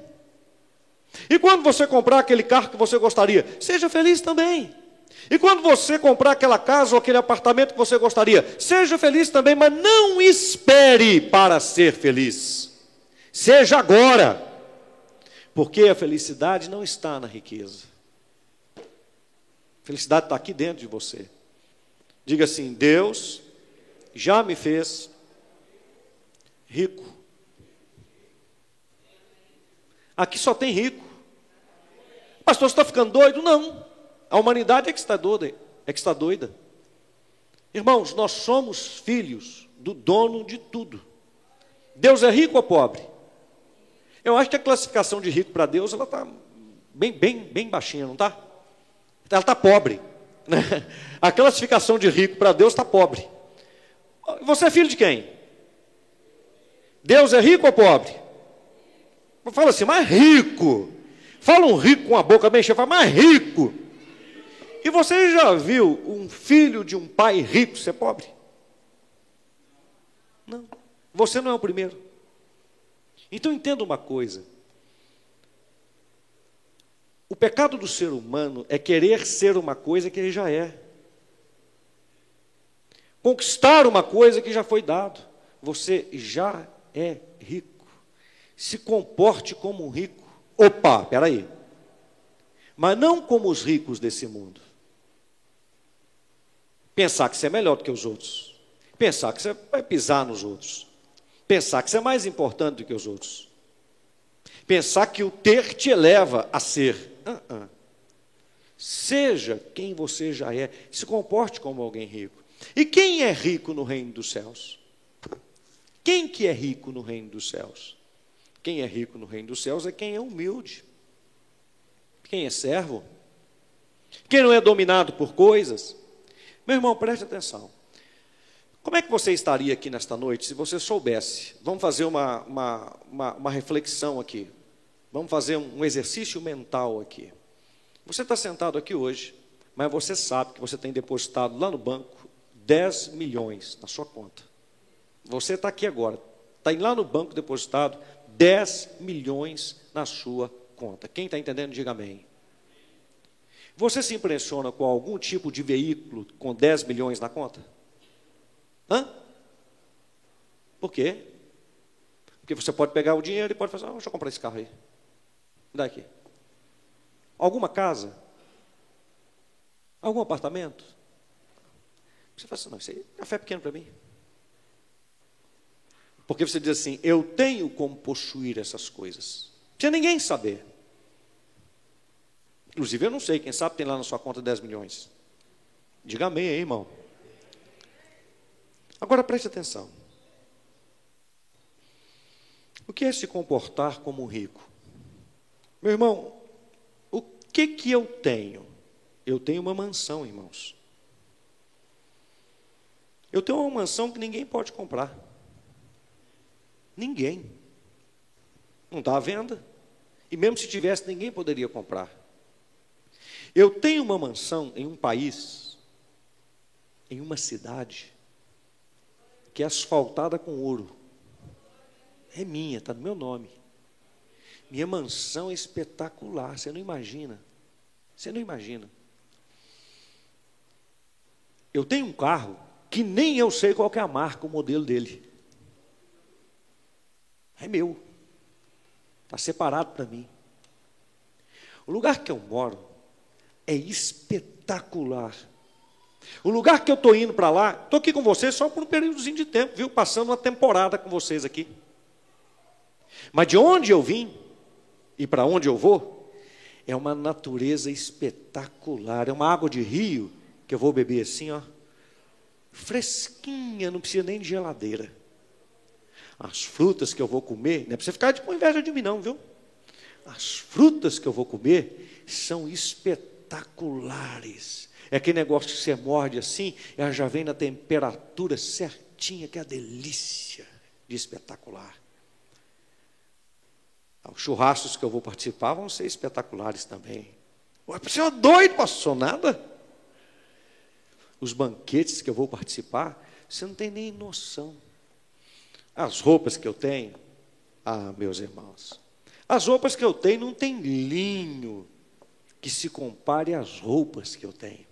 E quando você comprar aquele carro que você gostaria, seja feliz também. E quando você comprar aquela casa ou aquele apartamento que você gostaria, seja feliz também, mas não espere para ser feliz. Seja agora. Porque a felicidade não está na riqueza. A felicidade está aqui dentro de você. Diga assim: Deus já me fez rico. Aqui só tem rico. Pastor, você está ficando doido? Não. A humanidade é que está doida. É que está doida. Irmãos, nós somos filhos do dono de tudo. Deus é rico ou pobre? Eu acho que a classificação de rico para Deus ela está bem, bem, bem baixinha, não está? Ela está pobre. Né? A classificação de rico para Deus está pobre. Você é filho de quem? Deus é rico ou pobre? Fala assim, mais rico. Fala um rico com a boca bem cheia, fala mais rico. E você já viu um filho de um pai rico ser pobre? Não. Você não é o primeiro. Então entenda uma coisa. O pecado do ser humano é querer ser uma coisa que ele já é conquistar uma coisa que já foi dado. Você já é rico. Se comporte como um rico. Opa, peraí. Mas não como os ricos desse mundo. Pensar que você é melhor do que os outros. Pensar que você vai pisar nos outros. Pensar que você é mais importante do que os outros. Pensar que o ter te eleva a ser. Uh -uh. Seja quem você já é. Se comporte como alguém rico. E quem é rico no reino dos céus? Quem que é rico no reino dos céus? Quem é rico no reino dos céus é quem é humilde. Quem é servo? Quem não é dominado por coisas? Meu irmão, preste atenção. Como é que você estaria aqui nesta noite se você soubesse? Vamos fazer uma, uma, uma, uma reflexão aqui. Vamos fazer um exercício mental aqui. Você está sentado aqui hoje, mas você sabe que você tem depositado lá no banco 10 milhões na sua conta. Você está aqui agora, está lá no banco depositado 10 milhões na sua conta. Quem está entendendo, diga amém. Você se impressiona com algum tipo de veículo com 10 milhões na conta? Hã? Por quê? Porque você pode pegar o dinheiro e pode fazer, ah, deixa eu comprar esse carro aí. Dá aqui. Alguma casa? Algum apartamento? Você fala assim, não, isso aí é café pequeno para mim. Porque você diz assim, eu tenho como possuir essas coisas. Precisa ninguém saber. Inclusive, eu não sei, quem sabe tem lá na sua conta 10 milhões. Diga amém aí, irmão. Agora preste atenção. O que é se comportar como um rico? Meu irmão, o que que eu tenho? Eu tenho uma mansão, irmãos. Eu tenho uma mansão que ninguém pode comprar. Ninguém. Não está à venda. E mesmo se tivesse, ninguém poderia comprar. Eu tenho uma mansão em um país, em uma cidade, que é asfaltada com ouro. É minha, está no meu nome. Minha mansão é espetacular, você não imagina. Você não imagina. Eu tenho um carro que nem eu sei qual é a marca, o modelo dele. É meu. Está separado para mim. O lugar que eu moro é espetacular. O lugar que eu estou indo para lá, estou aqui com vocês só por um períodozinho de tempo, viu? Passando uma temporada com vocês aqui. Mas de onde eu vim e para onde eu vou, é uma natureza espetacular, é uma água de rio que eu vou beber assim, ó, fresquinha, não precisa nem de geladeira. As frutas que eu vou comer, não é para você ficar com inveja de mim, não, viu? As frutas que eu vou comer são espetaculares. É aquele negócio que você morde assim, ela já vem na temperatura certinha, que é a delícia de espetacular. Os churrascos que eu vou participar vão ser espetaculares também. Você é doido, pastor, nada. Os banquetes que eu vou participar, você não tem nem noção. As roupas que eu tenho, ah, meus irmãos, as roupas que eu tenho não tem linho que se compare às roupas que eu tenho.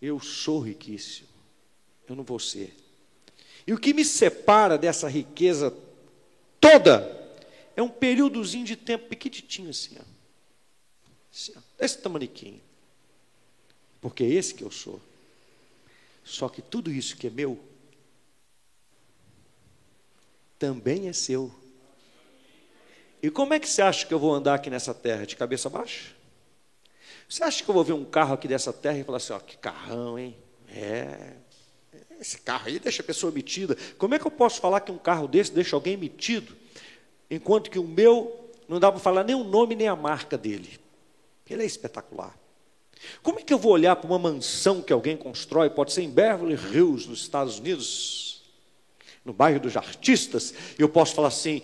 Eu sou riquíssimo, eu não vou ser. E o que me separa dessa riqueza toda é um períodozinho de tempo pequititinho assim, ó. Assim, ó, desse tamaniquinho. Porque é esse que eu sou. Só que tudo isso que é meu também é seu. E como é que você acha que eu vou andar aqui nessa terra? De cabeça baixa? Você acha que eu vou ver um carro aqui dessa terra e falar assim, ó, que carrão, hein? É, esse carro aí deixa a pessoa metida. Como é que eu posso falar que um carro desse deixa alguém metido, enquanto que o meu não dá para falar nem o nome nem a marca dele? Ele é espetacular. Como é que eu vou olhar para uma mansão que alguém constrói, pode ser em Beverly Hills, nos Estados Unidos, no bairro dos artistas, e eu posso falar assim: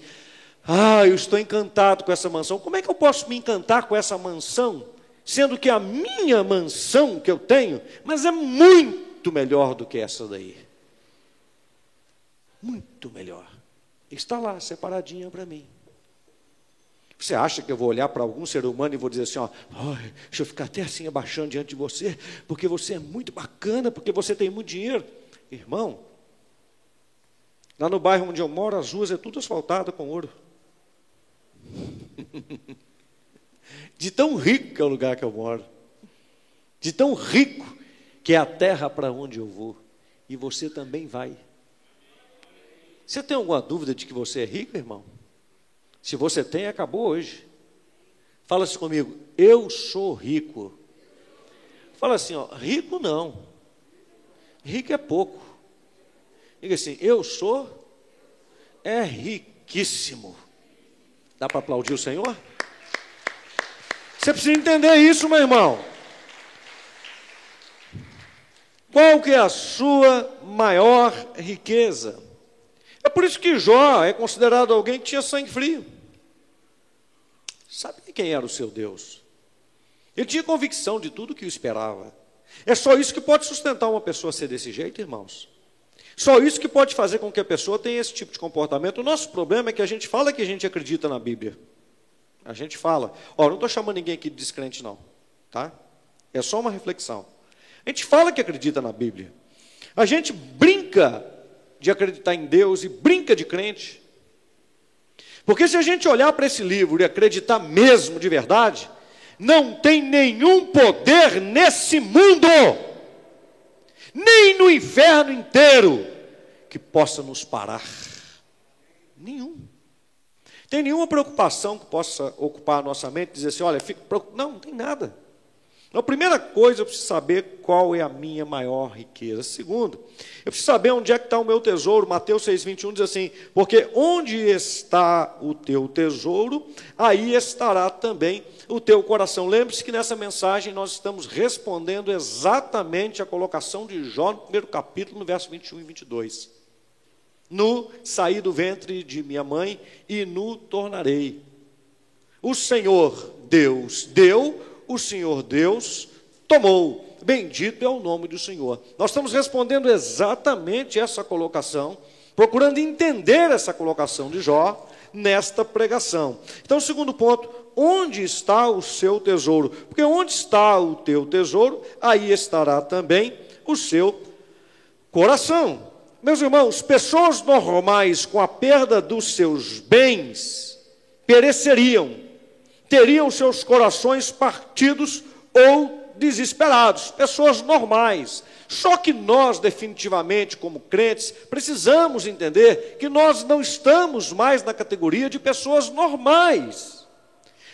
ah, eu estou encantado com essa mansão. Como é que eu posso me encantar com essa mansão, sendo que a minha mansão que eu tenho, mas é muito melhor do que essa daí? Muito melhor. Está lá, separadinha para mim. Você acha que eu vou olhar para algum ser humano e vou dizer assim, ó, oh, deixa eu ficar até assim abaixando diante de você, porque você é muito bacana, porque você tem muito dinheiro. Irmão, lá no bairro onde eu moro, as ruas é tudo asfaltado com ouro. De tão rico que é o lugar que eu moro. De tão rico que é a terra para onde eu vou. E você também vai. Você tem alguma dúvida de que você é rico, irmão? Se você tem, acabou hoje. Fala assim comigo, eu sou rico. Fala assim, ó, rico não. Rico é pouco. Diga assim, eu sou é riquíssimo. Dá para aplaudir o Senhor? Você precisa entender isso, meu irmão. Qual que é a sua maior riqueza? É por isso que Jó é considerado alguém que tinha sangue frio. Sabe quem era o seu Deus? Ele tinha convicção de tudo que o esperava. É só isso que pode sustentar uma pessoa ser desse jeito, irmãos. Só isso que pode fazer com que a pessoa tenha esse tipo de comportamento. O nosso problema é que a gente fala que a gente acredita na Bíblia. A gente fala. Ó, não estou chamando ninguém aqui de descrente, não. Tá? É só uma reflexão. A gente fala que acredita na Bíblia. A gente brinca de acreditar em Deus e brinca de crente. Porque se a gente olhar para esse livro e acreditar mesmo de verdade, não tem nenhum poder nesse mundo, nem no inferno inteiro, que possa nos parar. Nenhum. Tem nenhuma preocupação que possa ocupar a nossa mente, dizer assim, olha, fico não, não tem nada. Então, a primeira coisa, eu preciso saber qual é a minha maior riqueza. Segundo, eu preciso saber onde é que está o meu tesouro. Mateus 6,21 diz assim: Porque onde está o teu tesouro, aí estará também o teu coração. Lembre-se que nessa mensagem nós estamos respondendo exatamente a colocação de Jó no primeiro capítulo, no verso 21 e 22. No saí do ventre de minha mãe e no tornarei. O Senhor Deus deu o Senhor Deus tomou. Bendito é o nome do Senhor. Nós estamos respondendo exatamente essa colocação, procurando entender essa colocação de Jó nesta pregação. Então, segundo ponto, onde está o seu tesouro? Porque onde está o teu tesouro, aí estará também o seu coração. Meus irmãos, pessoas normais com a perda dos seus bens pereceriam teriam seus corações partidos ou desesperados, pessoas normais. Só que nós, definitivamente, como crentes, precisamos entender que nós não estamos mais na categoria de pessoas normais.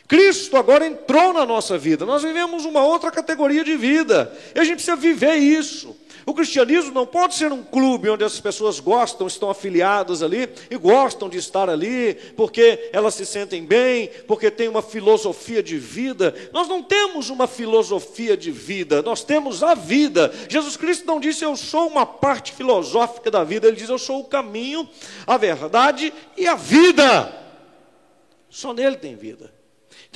Cristo agora entrou na nossa vida. Nós vivemos uma outra categoria de vida. E a gente precisa viver isso. O cristianismo não pode ser um clube onde as pessoas gostam, estão afiliadas ali e gostam de estar ali porque elas se sentem bem, porque tem uma filosofia de vida. Nós não temos uma filosofia de vida, nós temos a vida. Jesus Cristo não disse eu sou uma parte filosófica da vida, ele diz eu sou o caminho, a verdade e a vida. Só nele tem vida.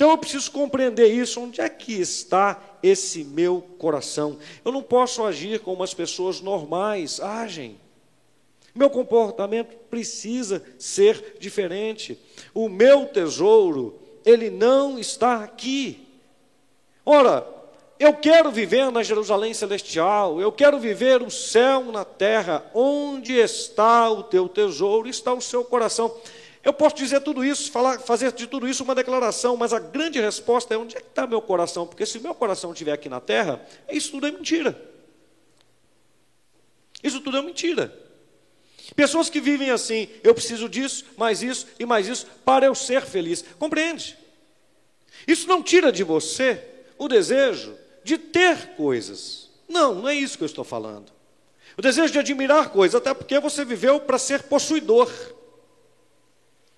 Então eu preciso compreender isso. Onde é que está esse meu coração? Eu não posso agir como as pessoas normais agem. Meu comportamento precisa ser diferente. O meu tesouro, ele não está aqui. Ora, eu quero viver na Jerusalém celestial, eu quero viver o céu na terra. Onde está o teu tesouro? Está o seu coração. Eu posso dizer tudo isso, falar, fazer de tudo isso uma declaração, mas a grande resposta é onde é que está meu coração? Porque se meu coração estiver aqui na terra, isso tudo é mentira. Isso tudo é mentira. Pessoas que vivem assim, eu preciso disso, mais isso e mais isso, para eu ser feliz. Compreende? Isso não tira de você o desejo de ter coisas. Não, não é isso que eu estou falando. O desejo de admirar coisas, até porque você viveu para ser possuidor.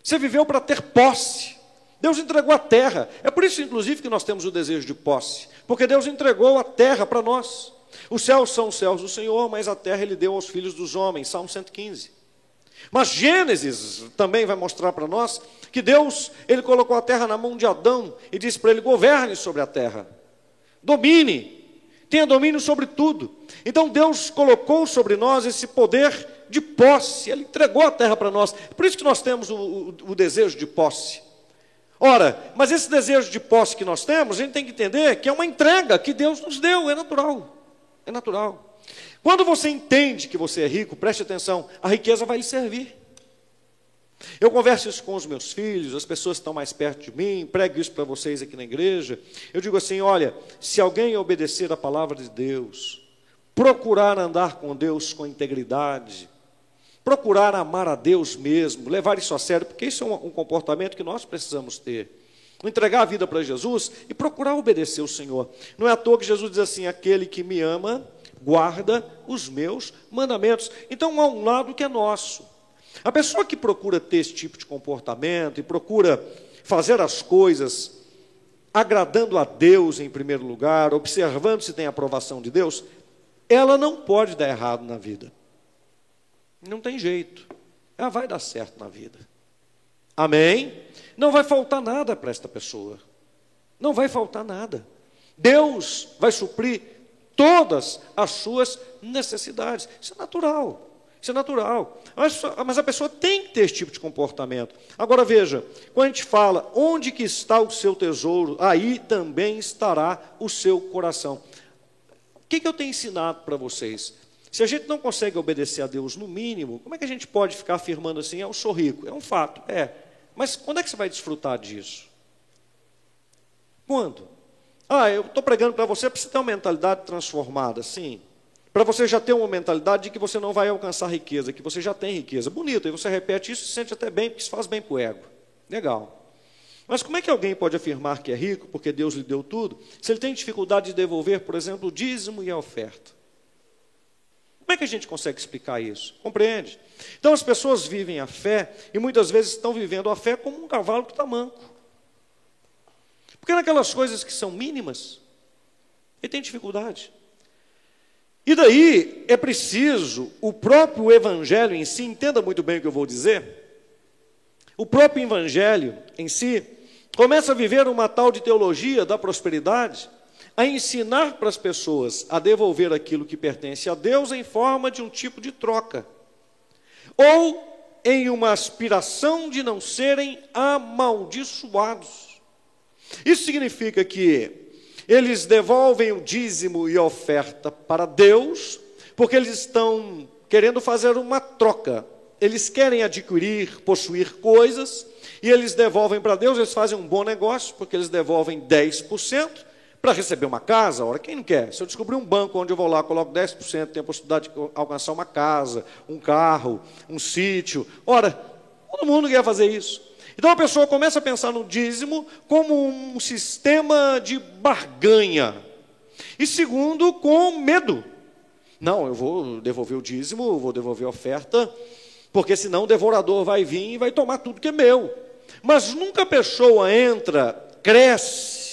Você viveu para ter posse. Deus entregou a terra. É por isso, inclusive, que nós temos o desejo de posse. Porque Deus entregou a terra para nós. Os céus são os céus do Senhor, mas a terra Ele deu aos filhos dos homens. Salmo 115. Mas Gênesis também vai mostrar para nós que Deus, Ele colocou a terra na mão de Adão e disse para ele: governe sobre a terra, domine, tenha domínio sobre tudo. Então Deus colocou sobre nós esse poder de posse, Ele entregou a terra para nós. Por isso que nós temos o, o, o desejo de posse. Ora, mas esse desejo de posse que nós temos, a gente tem que entender que é uma entrega que Deus nos deu, é natural. É natural. Quando você entende que você é rico, preste atenção, a riqueza vai lhe servir. Eu converso isso com os meus filhos, as pessoas que estão mais perto de mim, prego isso para vocês aqui na igreja. Eu digo assim: olha, se alguém obedecer a palavra de Deus, procurar andar com Deus com integridade, procurar amar a Deus mesmo, levar isso a sério, porque isso é um, um comportamento que nós precisamos ter. Entregar a vida para Jesus e procurar obedecer o Senhor. Não é à toa que Jesus diz assim: aquele que me ama, guarda os meus mandamentos. Então há um lado que é nosso. A pessoa que procura ter esse tipo de comportamento e procura fazer as coisas agradando a Deus em primeiro lugar, observando se tem aprovação de Deus, ela não pode dar errado na vida. Não tem jeito. Ela vai dar certo na vida. Amém? Não vai faltar nada para esta pessoa. Não vai faltar nada. Deus vai suprir todas as suas necessidades. Isso é natural. Isso é natural. Mas, a pessoa tem que ter esse tipo de comportamento. Agora veja, quando a gente fala onde que está o seu tesouro, aí também estará o seu coração. O que, que eu tenho ensinado para vocês? Se a gente não consegue obedecer a Deus no mínimo, como é que a gente pode ficar afirmando assim, eu sou rico? É um fato, é. Mas quando é que você vai desfrutar disso? Quando? Ah, eu estou pregando para você para você ter uma mentalidade transformada, sim. Para você já ter uma mentalidade de que você não vai alcançar riqueza, que você já tem riqueza. Bonito, aí você repete isso e se sente até bem, porque isso faz bem para o ego. Legal. Mas como é que alguém pode afirmar que é rico, porque Deus lhe deu tudo, se ele tem dificuldade de devolver, por exemplo, o dízimo e a oferta? Como é que a gente consegue explicar isso? Compreende? Então as pessoas vivem a fé e muitas vezes estão vivendo a fé como um cavalo que está manco. Porque naquelas coisas que são mínimas, ele tem dificuldade. E daí é preciso o próprio evangelho em si, entenda muito bem o que eu vou dizer. O próprio evangelho em si começa a viver uma tal de teologia da prosperidade a ensinar para as pessoas a devolver aquilo que pertence a Deus em forma de um tipo de troca, ou em uma aspiração de não serem amaldiçoados. Isso significa que eles devolvem o dízimo e a oferta para Deus, porque eles estão querendo fazer uma troca. Eles querem adquirir, possuir coisas, e eles devolvem para Deus, eles fazem um bom negócio, porque eles devolvem 10%, para receber uma casa, ora, quem não quer? Se eu descobrir um banco onde eu vou lá, coloco 10%, tenho a possibilidade de alcançar uma casa, um carro, um sítio, ora, todo mundo quer fazer isso. Então a pessoa começa a pensar no dízimo como um sistema de barganha. E segundo, com medo. Não, eu vou devolver o dízimo, vou devolver a oferta, porque senão o devorador vai vir e vai tomar tudo que é meu. Mas nunca a pessoa entra, cresce,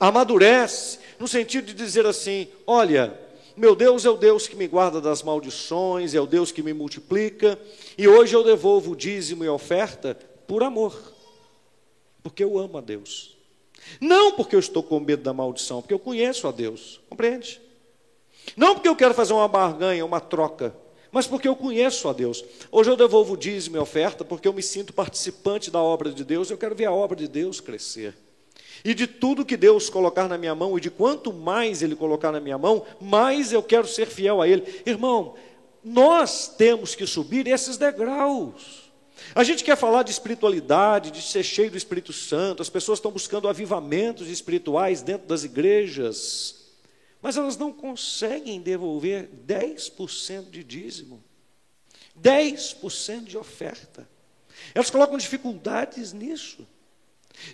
amadurece, no sentido de dizer assim: olha, meu Deus é o Deus que me guarda das maldições, é o Deus que me multiplica, e hoje eu devolvo dízimo e oferta por amor, porque eu amo a Deus. Não porque eu estou com medo da maldição, porque eu conheço a Deus, compreende? Não porque eu quero fazer uma barganha, uma troca, mas porque eu conheço a Deus. Hoje eu devolvo dízimo e oferta porque eu me sinto participante da obra de Deus, eu quero ver a obra de Deus crescer. E de tudo que Deus colocar na minha mão, e de quanto mais Ele colocar na minha mão, mais eu quero ser fiel a Ele. Irmão, nós temos que subir esses degraus. A gente quer falar de espiritualidade, de ser cheio do Espírito Santo, as pessoas estão buscando avivamentos espirituais dentro das igrejas mas elas não conseguem devolver 10% de dízimo, 10% de oferta. Elas colocam dificuldades nisso.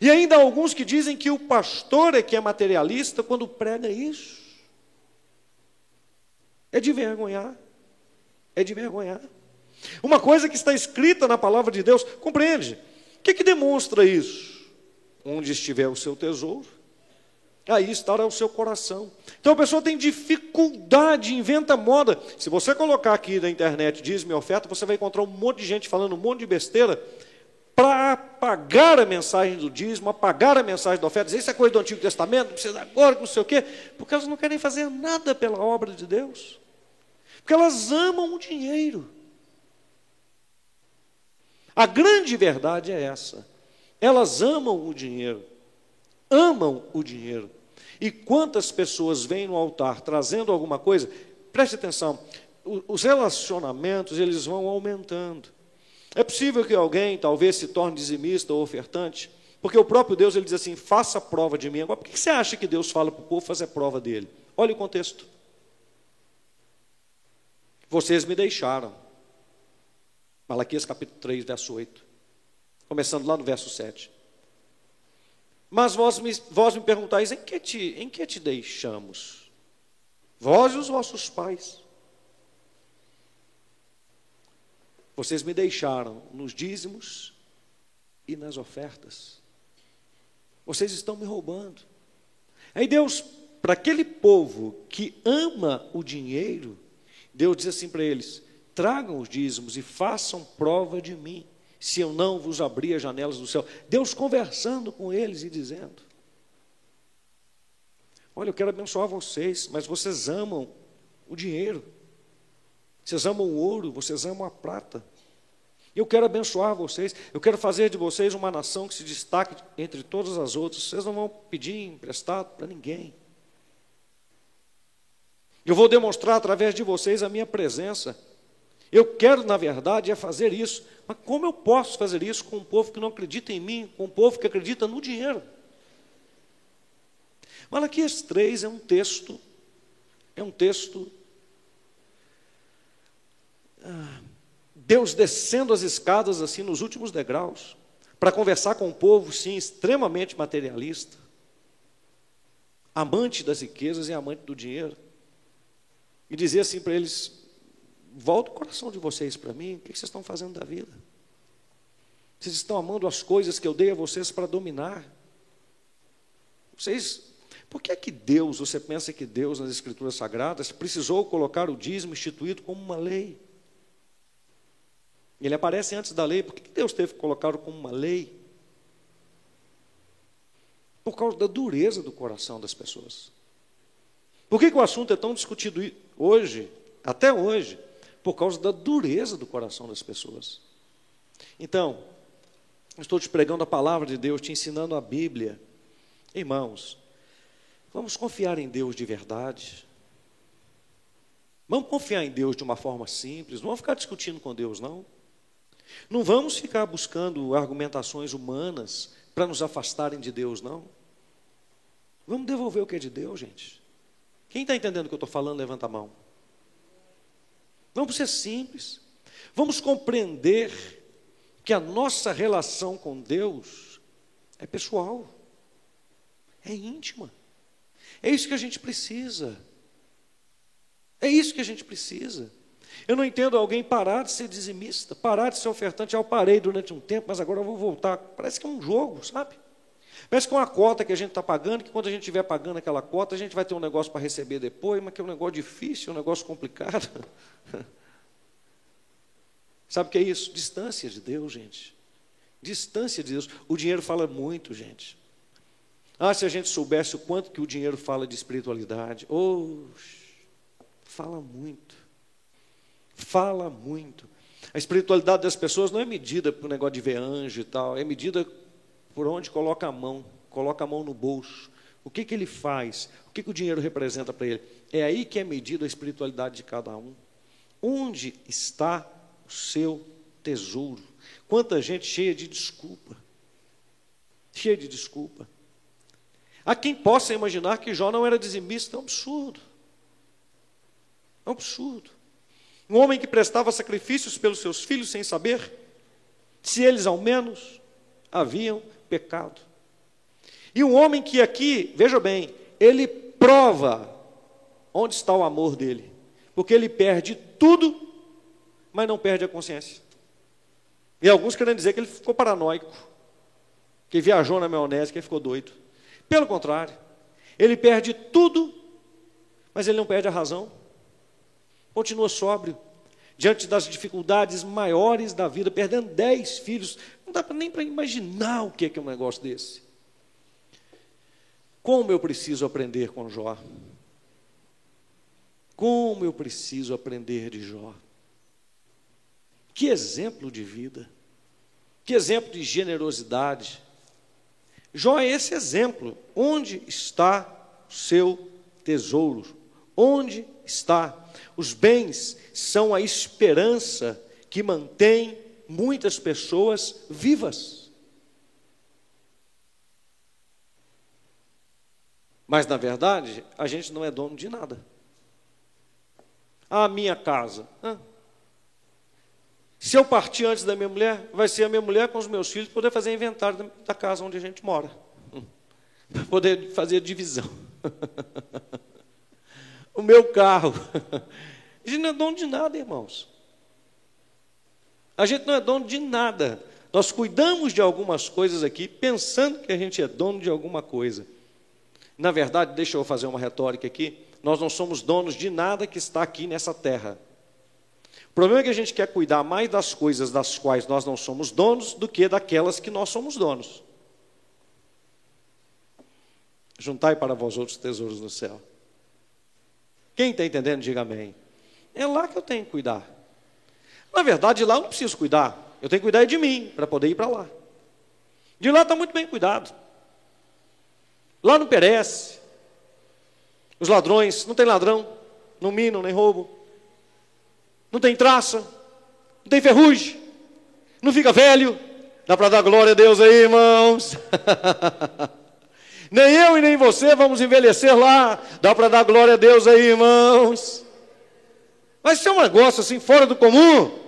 E ainda há alguns que dizem que o pastor é que é materialista quando prega isso. É de vergonhar. É de vergonhar. Uma coisa que está escrita na palavra de Deus, compreende? O que, que demonstra isso? Onde estiver o seu tesouro, Aí estará o seu coração. Então a pessoa tem dificuldade, inventa moda. Se você colocar aqui na internet dízimo e oferta, você vai encontrar um monte de gente falando um monte de besteira para apagar a mensagem do dízimo, apagar a mensagem da oferta, dizer isso é coisa do Antigo Testamento, precisa agora, não sei o quê, porque elas não querem fazer nada pela obra de Deus. Porque elas amam o dinheiro. A grande verdade é essa. Elas amam o dinheiro. Amam o dinheiro. E quantas pessoas vêm no altar trazendo alguma coisa? Preste atenção, os relacionamentos eles vão aumentando. É possível que alguém talvez se torne dizimista ou ofertante, porque o próprio Deus ele diz assim: faça prova de mim. Agora, por que você acha que Deus fala para o povo fazer prova dele? Olha o contexto. Vocês me deixaram. Malaquias capítulo 3, verso 8. Começando lá no verso 7. Mas vós me, vós me perguntais: em que, te, em que te deixamos? Vós e os vossos pais. Vocês me deixaram nos dízimos e nas ofertas. Vocês estão me roubando. Aí Deus, para aquele povo que ama o dinheiro, Deus diz assim para eles: tragam os dízimos e façam prova de mim se eu não vos abrir as janelas do céu. Deus conversando com eles e dizendo: Olha, eu quero abençoar vocês, mas vocês amam o dinheiro, vocês amam o ouro, vocês amam a prata. Eu quero abençoar vocês, eu quero fazer de vocês uma nação que se destaque entre todas as outras. Vocês não vão pedir emprestado para ninguém. Eu vou demonstrar através de vocês a minha presença. Eu quero, na verdade, é fazer isso. Mas como eu posso fazer isso com um povo que não acredita em mim, com um povo que acredita no dinheiro? Malaquias 3 é um texto, é um texto. Deus descendo as escadas assim nos últimos degraus, para conversar com um povo, sim, extremamente materialista, amante das riquezas e amante do dinheiro, e dizer assim para eles: volta o coração de vocês para mim, o que vocês estão fazendo da vida? Vocês estão amando as coisas que eu dei a vocês para dominar? Vocês, por que é que Deus, você pensa que Deus nas Escrituras Sagradas precisou colocar o dízimo instituído como uma lei? Ele aparece antes da lei, por que Deus teve que colocá-lo como uma lei? Por causa da dureza do coração das pessoas. Por que, que o assunto é tão discutido hoje, até hoje? por causa da dureza do coração das pessoas. Então, estou te pregando a palavra de Deus, te ensinando a Bíblia. Irmãos, vamos confiar em Deus de verdade. Vamos confiar em Deus de uma forma simples, não vamos ficar discutindo com Deus, não. Não vamos ficar buscando argumentações humanas para nos afastarem de Deus, não. Vamos devolver o que é de Deus, gente. Quem está entendendo o que eu estou falando, levanta a mão. Vamos ser simples. Vamos compreender que a nossa relação com Deus é pessoal, é íntima. É isso que a gente precisa. É isso que a gente precisa. Eu não entendo alguém parar de ser dizimista, parar de ser ofertante. Eu parei durante um tempo, mas agora eu vou voltar. Parece que é um jogo, sabe? Parece que é uma cota que a gente está pagando, que quando a gente estiver pagando aquela cota, a gente vai ter um negócio para receber depois, mas que é um negócio difícil, um negócio complicado. Sabe o que é isso? Distância de Deus, gente. Distância de Deus. O dinheiro fala muito, gente. Ah, se a gente soubesse o quanto que o dinheiro fala de espiritualidade. Oh, fala muito. Fala muito. A espiritualidade das pessoas não é medida por negócio de ver anjo e tal, é medida por onde coloca a mão, coloca a mão no bolso. O que, que ele faz? O que, que o dinheiro representa para ele? É aí que é medida a espiritualidade de cada um. Onde está o seu tesouro? Quanta gente cheia de desculpa. Cheia de desculpa. Há quem possa imaginar que Jó não era dizimista, é um absurdo. É um absurdo. Um homem que prestava sacrifícios pelos seus filhos sem saber se eles ao menos haviam pecado. E um homem que aqui, veja bem, ele prova onde está o amor dele, porque ele perde tudo, mas não perde a consciência. E alguns querem dizer que ele ficou paranoico, que viajou na maionese, que ele ficou doido. Pelo contrário, ele perde tudo, mas ele não perde a razão. Continua sóbrio, diante das dificuldades maiores da vida, perdendo dez filhos. Não dá nem para imaginar o que é, que é um negócio desse. Como eu preciso aprender com Jó? Como eu preciso aprender de Jó? Que exemplo de vida, que exemplo de generosidade, Jó é esse exemplo. Onde está o seu tesouro? Onde está? Os bens são a esperança que mantém muitas pessoas vivas. Mas, na verdade, a gente não é dono de nada. A minha casa. Se eu partir antes da minha mulher, vai ser a minha mulher com os meus filhos poder fazer inventário da casa onde a gente mora. Para poder fazer divisão. o meu carro. A gente não é dono de nada, irmãos. A gente não é dono de nada. Nós cuidamos de algumas coisas aqui, pensando que a gente é dono de alguma coisa. Na verdade, deixa eu fazer uma retórica aqui. Nós não somos donos de nada que está aqui nessa terra. O problema é que a gente quer cuidar mais das coisas das quais nós não somos donos do que daquelas que nós somos donos. Juntai para vós outros tesouros no céu. Quem está entendendo, diga amém. É lá que eu tenho que cuidar. Na verdade, lá eu não preciso cuidar. Eu tenho que cuidar de mim para poder ir para lá. De lá está muito bem cuidado. Lá não perece. Os ladrões, não tem ladrão, não minam, nem roubo não tem traça, não tem ferrugem, não fica velho. Dá para dar glória a Deus aí, irmãos? nem eu e nem você vamos envelhecer lá. Dá para dar glória a Deus aí, irmãos? Vai ser um negócio assim, fora do comum.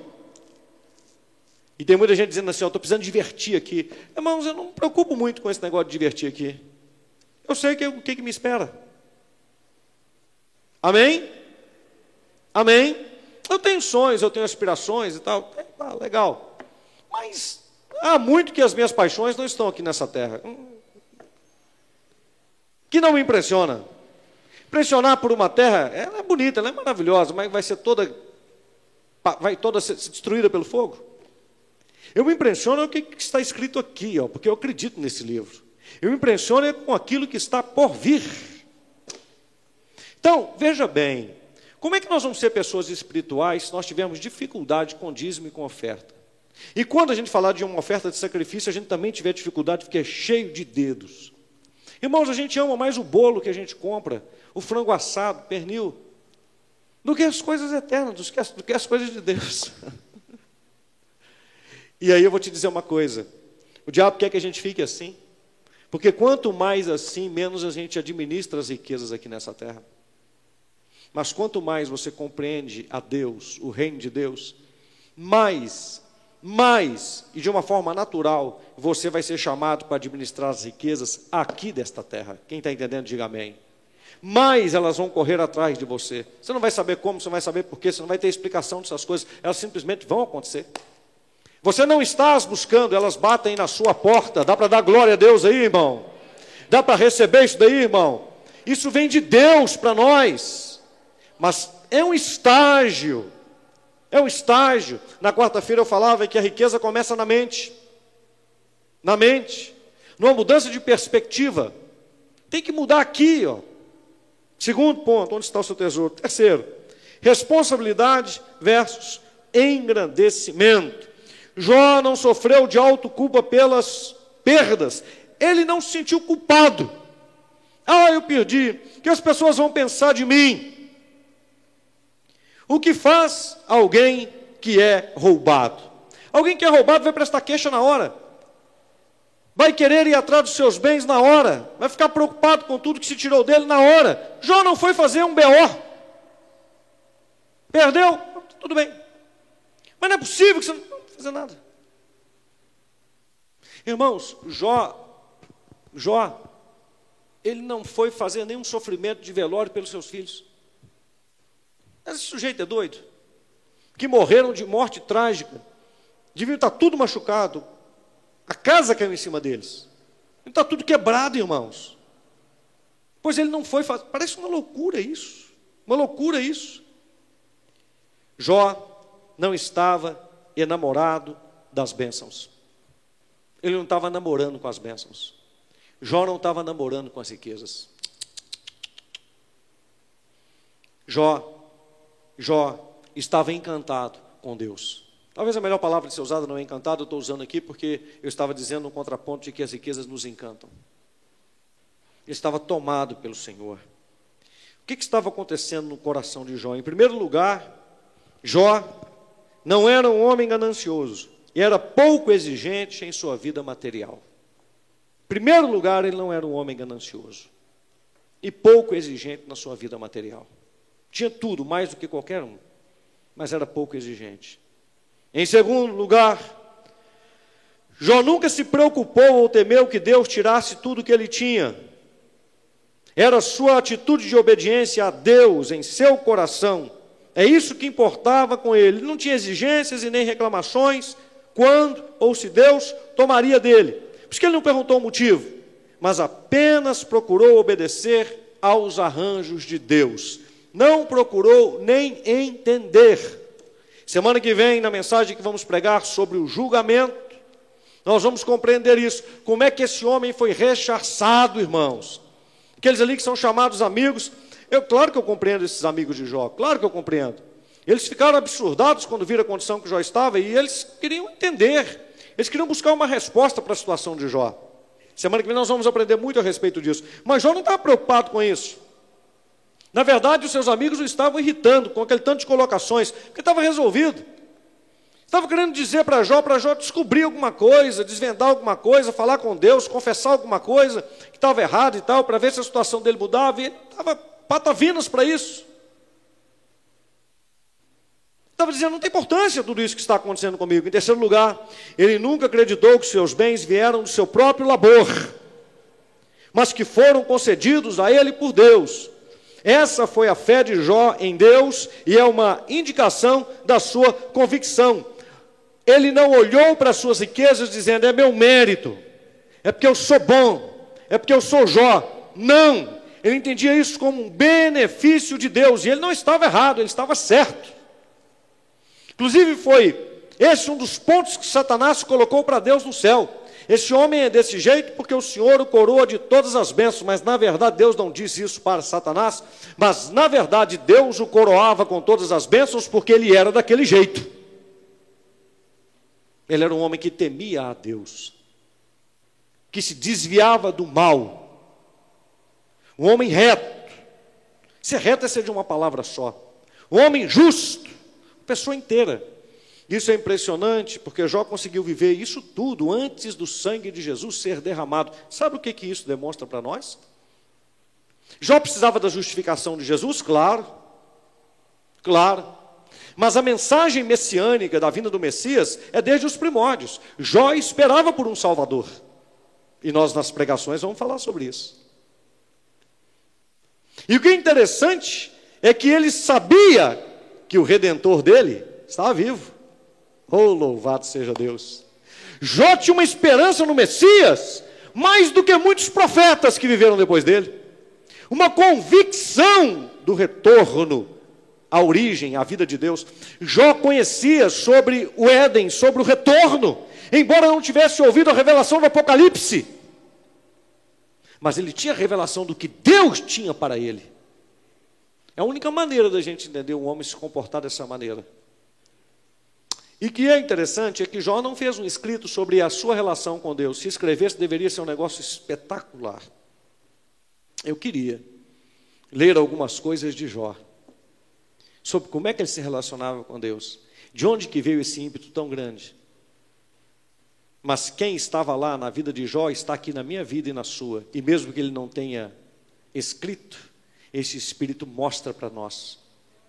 E tem muita gente dizendo assim: estou precisando divertir aqui. Irmãos, eu não me preocupo muito com esse negócio de divertir aqui. Eu sei que, o que, que me espera. Amém? Amém? Eu tenho sonhos, eu tenho aspirações e tal. É, ah, legal. Mas há muito que as minhas paixões não estão aqui nessa terra. Que não me impressiona. Impressionar por uma terra, ela é bonita, ela é maravilhosa, mas vai ser toda vai toda ser destruída pelo fogo. Eu me impressiono com o que está escrito aqui, ó, porque eu acredito nesse livro. Eu me impressiono com aquilo que está por vir. Então, veja bem, como é que nós vamos ser pessoas espirituais se nós tivermos dificuldade com dízimo e com oferta? E quando a gente falar de uma oferta de sacrifício, a gente também tiver dificuldade porque é cheio de dedos. Irmãos, a gente ama mais o bolo que a gente compra, o frango assado, pernil, do que as coisas eternas, do que as, do que as coisas de Deus. e aí eu vou te dizer uma coisa: o diabo quer que a gente fique assim, porque quanto mais assim, menos a gente administra as riquezas aqui nessa terra. Mas quanto mais você compreende a Deus, o reino de Deus, mais mas, e de uma forma natural, você vai ser chamado para administrar as riquezas aqui desta terra. Quem está entendendo, diga amém. Mais elas vão correr atrás de você. Você não vai saber como, você não vai saber porquê, você não vai ter explicação dessas coisas, elas simplesmente vão acontecer. Você não está as buscando, elas batem na sua porta. Dá para dar glória a Deus aí, irmão? Dá para receber isso daí, irmão? Isso vem de Deus para nós. Mas é um estágio. É um estágio. Na quarta-feira eu falava que a riqueza começa na mente. Na mente. Numa mudança de perspectiva. Tem que mudar aqui, ó. Segundo ponto, onde está o seu tesouro? Terceiro, responsabilidade versus engrandecimento. Jó não sofreu de autoculpa pelas perdas. Ele não se sentiu culpado. Ah, eu perdi. O que as pessoas vão pensar de mim? O que faz alguém que é roubado? Alguém que é roubado vai prestar queixa na hora. Vai querer ir atrás dos seus bens na hora. Vai ficar preocupado com tudo que se tirou dele na hora. Jó não foi fazer um BO. Perdeu? Tudo bem. Mas não é possível que você fazer nada. Irmãos, Jó, Jó, ele não foi fazer nenhum sofrimento de velório pelos seus filhos. Esse sujeito é doido. Que morreram de morte trágica. Deviam estar tudo machucado. A casa caiu em cima deles. Está tudo quebrado, irmãos. Pois ele não foi fazer. Parece uma loucura isso. Uma loucura isso. Jó não estava enamorado das bênçãos. Ele não estava namorando com as bênçãos. Jó não estava namorando com as riquezas. Jó, Jó estava encantado com Deus. Talvez a melhor palavra de ser usada não é encantado, eu estou usando aqui porque eu estava dizendo um contraponto de que as riquezas nos encantam. Ele estava tomado pelo Senhor. O que, que estava acontecendo no coração de Jó? Em primeiro lugar, Jó não era um homem ganancioso e era pouco exigente em sua vida material. Em primeiro lugar, ele não era um homem ganancioso e pouco exigente na sua vida material. Tinha tudo, mais do que qualquer um, mas era pouco exigente. Em segundo lugar, Jó nunca se preocupou ou temeu que Deus tirasse tudo que ele tinha. Era sua atitude de obediência a Deus em seu coração é isso que importava com ele. Não tinha exigências e nem reclamações quando ou se Deus tomaria dele. Por isso que ele não perguntou o motivo, mas apenas procurou obedecer aos arranjos de Deus. Não procurou nem entender. Semana que vem, na mensagem que vamos pregar sobre o julgamento, nós vamos compreender isso. Como é que esse homem foi rechaçado, irmãos? Aqueles ali que são chamados amigos, eu, claro que eu compreendo esses amigos de Jó, claro que eu compreendo. Eles ficaram absurdados quando viram a condição que Jó estava e eles queriam entender, eles queriam buscar uma resposta para a situação de Jó. Semana que vem nós vamos aprender muito a respeito disso. Mas Jó não estava preocupado com isso. Na verdade, os seus amigos o estavam irritando com aquele tanto de colocações, porque estava resolvido. Estava querendo dizer para Jó, para Jó descobrir alguma coisa, desvendar alguma coisa, falar com Deus, confessar alguma coisa que estava errado e tal, para ver se a situação dele mudava. E ele estava patavinas para isso. Estava dizendo, não tem importância tudo isso que está acontecendo comigo. Em terceiro lugar, ele nunca acreditou que seus bens vieram do seu próprio labor, mas que foram concedidos a ele por Deus. Essa foi a fé de Jó em Deus e é uma indicação da sua convicção. Ele não olhou para as suas riquezas dizendo, é meu mérito, é porque eu sou bom, é porque eu sou Jó. Não, ele entendia isso como um benefício de Deus, e ele não estava errado, ele estava certo. Inclusive, foi esse um dos pontos que Satanás colocou para Deus no céu. Esse homem é desse jeito porque o Senhor o coroa de todas as bênçãos, mas na verdade Deus não disse isso para Satanás, mas na verdade Deus o coroava com todas as bênçãos porque ele era daquele jeito. Ele era um homem que temia a Deus, que se desviava do mal, um homem reto. Ser reto é ser de uma palavra só. Um homem justo, pessoa inteira. Isso é impressionante, porque Jó conseguiu viver isso tudo antes do sangue de Jesus ser derramado. Sabe o que, que isso demonstra para nós? Jó precisava da justificação de Jesus? Claro, claro. Mas a mensagem messiânica da vinda do Messias é desde os primórdios. Jó esperava por um Salvador. E nós, nas pregações, vamos falar sobre isso. E o que é interessante é que ele sabia que o redentor dele estava vivo. Oh, louvado seja Deus! Jó tinha uma esperança no Messias, mais do que muitos profetas que viveram depois dele. Uma convicção do retorno à origem, à vida de Deus. Jó conhecia sobre o Éden, sobre o retorno, embora não tivesse ouvido a revelação do Apocalipse. Mas ele tinha a revelação do que Deus tinha para ele. É a única maneira da gente entender um homem se comportar dessa maneira. E que é interessante é que Jó não fez um escrito sobre a sua relação com Deus. Se escrevesse, deveria ser um negócio espetacular. Eu queria ler algumas coisas de Jó sobre como é que ele se relacionava com Deus. De onde que veio esse ímpeto tão grande? Mas quem estava lá na vida de Jó está aqui na minha vida e na sua. E mesmo que ele não tenha escrito, esse espírito mostra para nós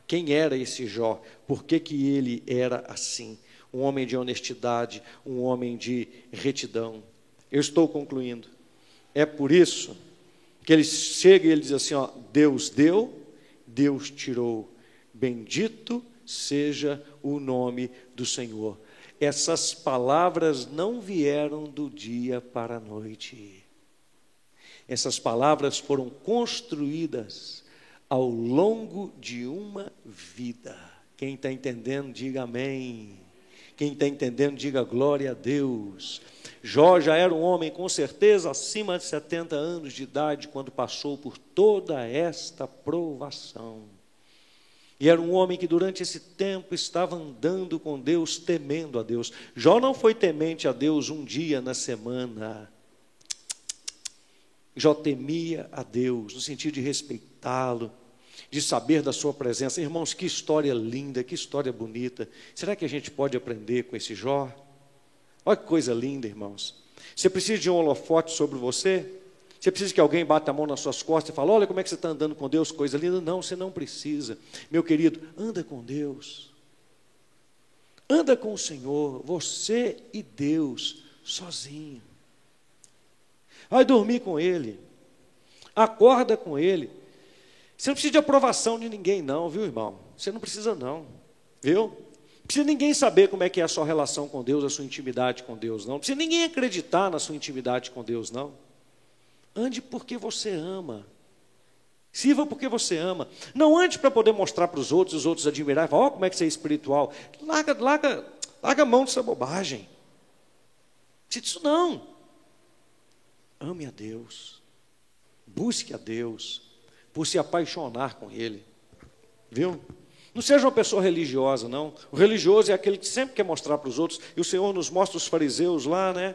quem era esse Jó, por que, que ele era assim. Um homem de honestidade, um homem de retidão. Eu estou concluindo. É por isso que ele chega e ele diz assim: ó, Deus deu, Deus tirou. Bendito seja o nome do Senhor. Essas palavras não vieram do dia para a noite. Essas palavras foram construídas ao longo de uma vida. Quem está entendendo, diga amém. Quem está entendendo, diga glória a Deus. Jó já era um homem com certeza acima de 70 anos de idade quando passou por toda esta provação. E era um homem que durante esse tempo estava andando com Deus, temendo a Deus. Jó não foi temente a Deus um dia na semana. Jó temia a Deus, no sentido de respeitá-lo, de saber da sua presença. Irmãos, que história linda, que história bonita. Será que a gente pode aprender com esse Jó? Olha que coisa linda, irmãos. Você precisa de um holofote sobre você? Você precisa que alguém bata a mão nas suas costas e fale: Olha como é que você está andando com Deus, coisa linda. Não, você não precisa. Meu querido, anda com Deus. Anda com o Senhor, você e Deus, sozinho. Vai dormir com Ele. Acorda com Ele. Você não precisa de aprovação de ninguém, não, viu, irmão? Você não precisa, não. Viu? Não precisa ninguém saber como é que é a sua relação com Deus, a sua intimidade com Deus, não. Não precisa ninguém acreditar na sua intimidade com Deus, não. Ande porque você ama. Sirva porque você ama. Não ande para poder mostrar para os outros, os outros admirar e falar, oh, como é que você é espiritual. Larga, larga, larga a mão dessa bobagem. Isso não. Ame a Deus. Busque a Deus. Por se apaixonar com Ele. Viu? Não seja uma pessoa religiosa, não. O religioso é aquele que sempre quer mostrar para os outros. E o Senhor nos mostra os fariseus lá, né?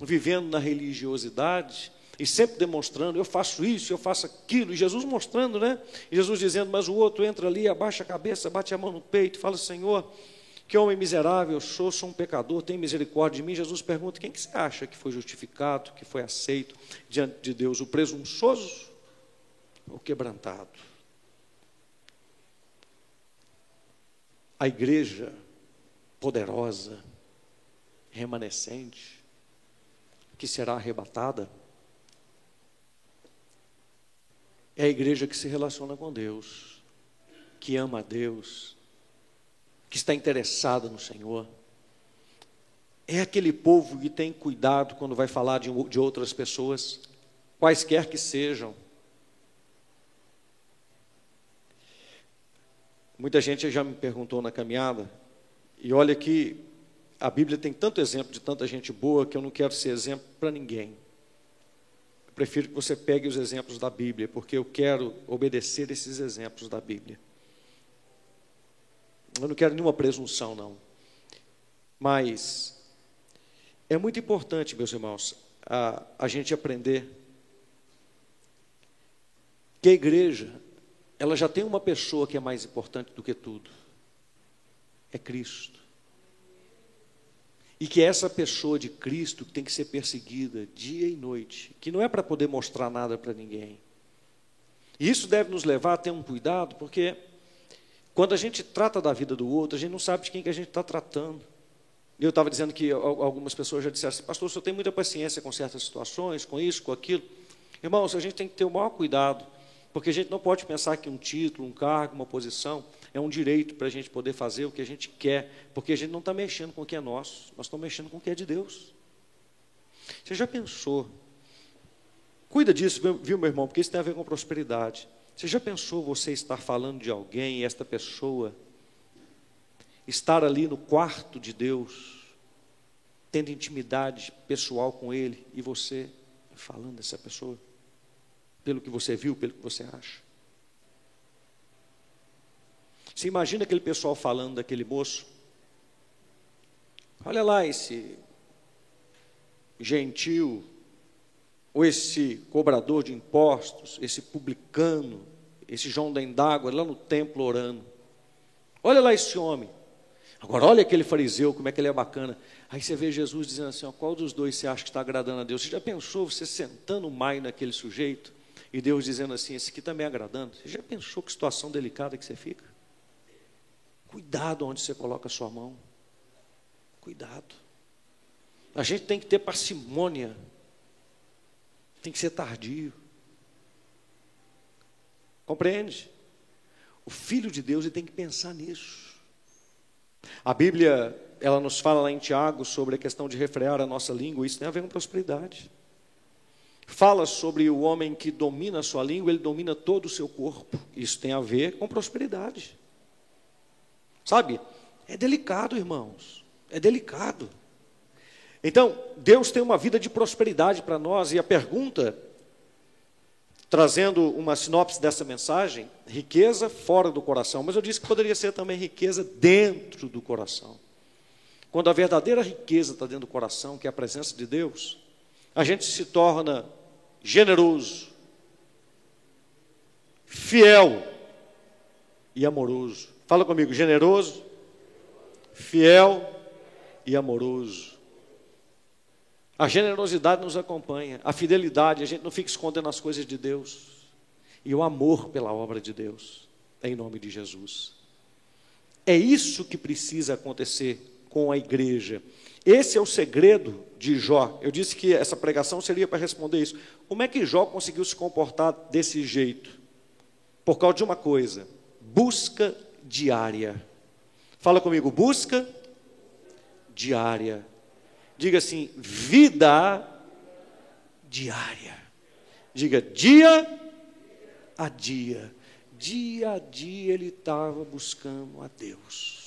Vivendo na religiosidade e sempre demonstrando, eu faço isso, eu faço aquilo, e Jesus mostrando, né? E Jesus dizendo, mas o outro entra ali, abaixa a cabeça, bate a mão no peito, fala, Senhor, que homem miserável eu sou, sou um pecador, tem misericórdia de mim. Jesus pergunta, quem que você acha que foi justificado, que foi aceito diante de Deus, o presunçoso ou quebrantado? A igreja poderosa, remanescente, que será arrebatada, é a igreja que se relaciona com Deus, que ama a Deus, que está interessada no Senhor. É aquele povo que tem cuidado quando vai falar de, de outras pessoas, quaisquer que sejam. Muita gente já me perguntou na caminhada, e olha que a Bíblia tem tanto exemplo de tanta gente boa que eu não quero ser exemplo para ninguém. Eu prefiro que você pegue os exemplos da Bíblia, porque eu quero obedecer esses exemplos da Bíblia. Eu não quero nenhuma presunção, não. Mas é muito importante, meus irmãos, a, a gente aprender que a igreja, ela já tem uma pessoa que é mais importante do que tudo. É Cristo e que essa pessoa de Cristo tem que ser perseguida dia e noite, que não é para poder mostrar nada para ninguém. E isso deve nos levar a ter um cuidado, porque Quando a gente trata da vida do outro, a gente não sabe de quem que a gente está tratando. Eu estava dizendo que algumas pessoas já disseram assim, pastor, o senhor tem muita paciência com certas situações, com isso, com aquilo. Irmãos, a gente tem que ter o maior cuidado, porque a gente não pode pensar que um título, um cargo, uma posição é um direito para a gente poder fazer o que a gente quer, porque a gente não está mexendo com o que é nosso, nós estamos mexendo com o que é de Deus. Você já pensou? Cuida disso, viu, meu irmão, porque isso tem a ver com prosperidade. Você já pensou você estar falando de alguém e esta pessoa estar ali no quarto de Deus, tendo intimidade pessoal com Ele e você falando dessa pessoa? Pelo que você viu, pelo que você acha? Você imagina aquele pessoal falando daquele moço? Olha lá esse gentil, ou esse cobrador de impostos, esse publicano, esse João da Indágua, lá no templo orando. Olha lá esse homem. Agora, olha aquele fariseu, como é que ele é bacana. Aí você vê Jesus dizendo assim: ó, qual dos dois você acha que está agradando a Deus? Você já pensou você sentando mais naquele sujeito e Deus dizendo assim: esse aqui está me agradando? Você já pensou que situação delicada que você fica? Cuidado onde você coloca a sua mão. Cuidado. A gente tem que ter parcimônia. Tem que ser tardio. Compreende? O filho de Deus ele tem que pensar nisso. A Bíblia, ela nos fala lá em Tiago sobre a questão de refrear a nossa língua, isso tem a ver com prosperidade. Fala sobre o homem que domina a sua língua, ele domina todo o seu corpo. Isso tem a ver com prosperidade. Sabe? É delicado, irmãos. É delicado. Então, Deus tem uma vida de prosperidade para nós, e a pergunta, trazendo uma sinopse dessa mensagem, riqueza fora do coração, mas eu disse que poderia ser também riqueza dentro do coração. Quando a verdadeira riqueza está dentro do coração, que é a presença de Deus, a gente se torna generoso, fiel e amoroso. Fala comigo, generoso, fiel e amoroso. A generosidade nos acompanha, a fidelidade, a gente não fica escondendo as coisas de Deus. E o amor pela obra de Deus, em nome de Jesus. É isso que precisa acontecer com a igreja. Esse é o segredo de Jó. Eu disse que essa pregação seria para responder isso. Como é que Jó conseguiu se comportar desse jeito? Por causa de uma coisa: busca diária. Fala comigo, busca diária. Diga assim, vida diária. Diga dia a dia. Dia a dia ele estava buscando a Deus.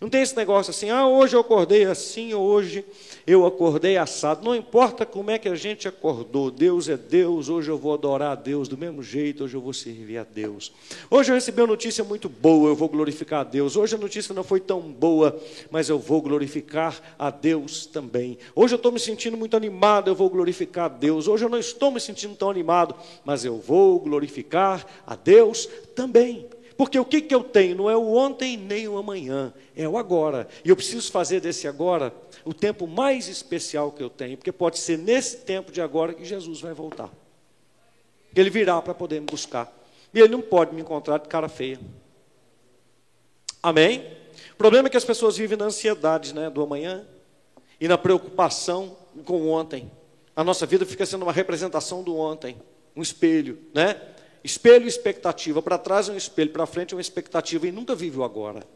Não tem esse negócio assim, ah, hoje eu acordei assim, hoje eu acordei assado. Não importa como é que a gente acordou, Deus é Deus, hoje eu vou adorar a Deus do mesmo jeito, hoje eu vou servir a Deus. Hoje eu recebi uma notícia muito boa, eu vou glorificar a Deus. Hoje a notícia não foi tão boa, mas eu vou glorificar a Deus também. Hoje eu estou me sentindo muito animado, eu vou glorificar a Deus. Hoje eu não estou me sentindo tão animado, mas eu vou glorificar a Deus também. Porque o que, que eu tenho não é o ontem nem o amanhã, é o agora. E eu preciso fazer desse agora o tempo mais especial que eu tenho, porque pode ser nesse tempo de agora que Jesus vai voltar. Ele virá para poder me buscar. E ele não pode me encontrar de cara feia. Amém? O problema é que as pessoas vivem na ansiedade né, do amanhã e na preocupação com o ontem. A nossa vida fica sendo uma representação do ontem, um espelho, né? Espelho e expectativa. Para trás é um espelho, para frente é uma expectativa. E nunca vive o agora.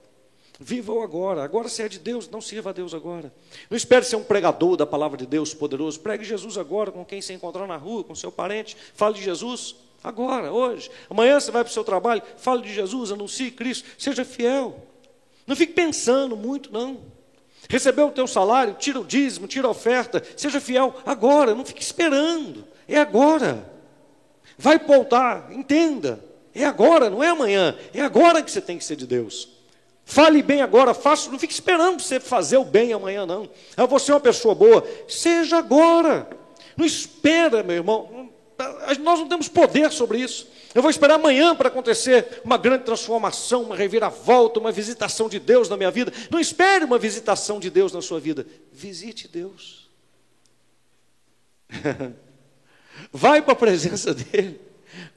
Viva o agora. Agora se é de Deus, não sirva a Deus agora. Não espere ser um pregador da palavra de Deus poderoso. Pregue Jesus agora com quem se encontrar na rua, com seu parente. Fale de Jesus agora, hoje. Amanhã você vai para o seu trabalho. Fale de Jesus, anuncie Cristo. Seja fiel. Não fique pensando muito, não. Recebeu o teu salário, tira o dízimo, tira a oferta. Seja fiel agora. Não fique esperando. É agora. Vai voltar, entenda. É agora, não é amanhã. É agora que você tem que ser de Deus. Fale bem agora, faça, não fique esperando você fazer o bem amanhã, não. Ah, você é uma pessoa boa, seja agora. Não espera, meu irmão. Nós não temos poder sobre isso. Eu vou esperar amanhã para acontecer uma grande transformação, uma reviravolta, uma visitação de Deus na minha vida. Não espere uma visitação de Deus na sua vida. Visite Deus. Vai para a presença dele.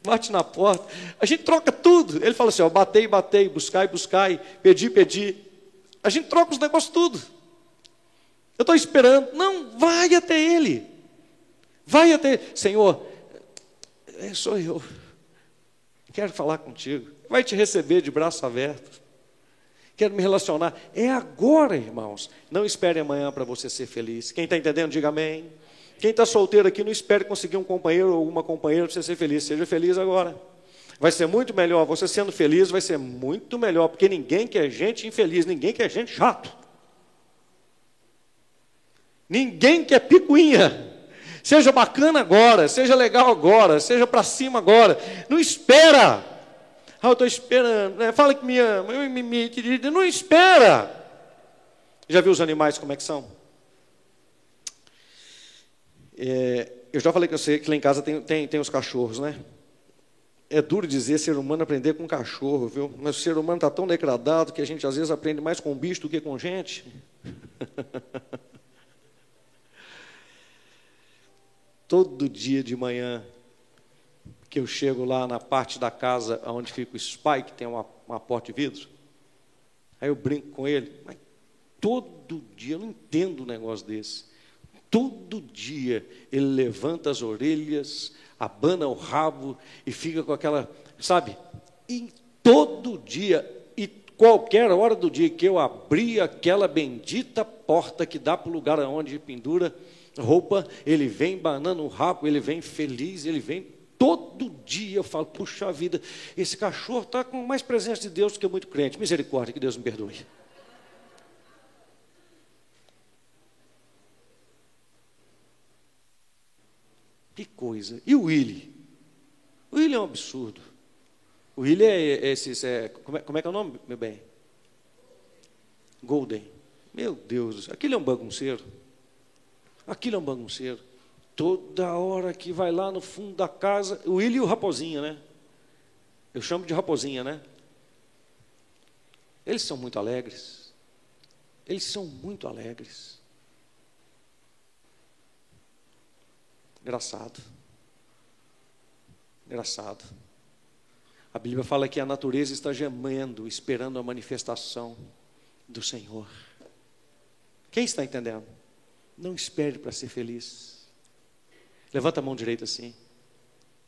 bate na porta. A gente troca tudo. Ele fala assim: ó, batei, batei, buscai, buscai, pedi, pedi. A gente troca os negócios tudo. Eu estou esperando. Não, vai até ele. Vai até. Senhor, é, sou eu. Quero falar contigo. Vai te receber de braço aberto. Quero me relacionar. É agora, irmãos. Não espere amanhã para você ser feliz. Quem está entendendo, diga amém. Quem está solteiro aqui, não espere conseguir um companheiro ou uma companheira para você ser feliz. Seja feliz agora. Vai ser muito melhor. Você sendo feliz vai ser muito melhor, porque ninguém quer gente infeliz, ninguém quer gente chato. Ninguém quer picuinha. Seja bacana agora, seja legal agora, seja para cima agora. Não espera. Ah, eu estou esperando. Né? Fala que me ama. Eu me, me, não espera. Já viu os animais como é que são? É, eu já falei com você que lá em casa tem, tem, tem os cachorros, né? É duro dizer ser humano aprender com cachorro, viu? Mas o ser humano está tão degradado que a gente às vezes aprende mais com bicho do que com gente. Todo dia de manhã que eu chego lá na parte da casa onde fica o Spike, tem uma, uma porta de vidro, aí eu brinco com ele, mas todo dia, eu não entendo um negócio desse. Todo dia ele levanta as orelhas, abana o rabo e fica com aquela, sabe? E todo dia, e qualquer hora do dia que eu abri aquela bendita porta que dá para o lugar onde pendura roupa, ele vem banando o rabo, ele vem feliz, ele vem todo dia. Eu falo, puxa vida, esse cachorro está com mais presença de Deus do que muito crente. Misericórdia, que Deus me perdoe. Que coisa. E o Willy? O Willy é um absurdo. O Willy é esse. É, como, é, como é que é o nome, meu bem? Golden. Meu Deus, aquele é um bagunceiro. Aquilo é um bagunceiro. Toda hora que vai lá no fundo da casa, o Willy e o Raposinha, né? Eu chamo de Raposinha, né? Eles são muito alegres. Eles são muito alegres. Engraçado. Engraçado. A Bíblia fala que a natureza está gemendo, esperando a manifestação do Senhor. Quem está entendendo? Não espere para ser feliz. Levanta a mão direita assim.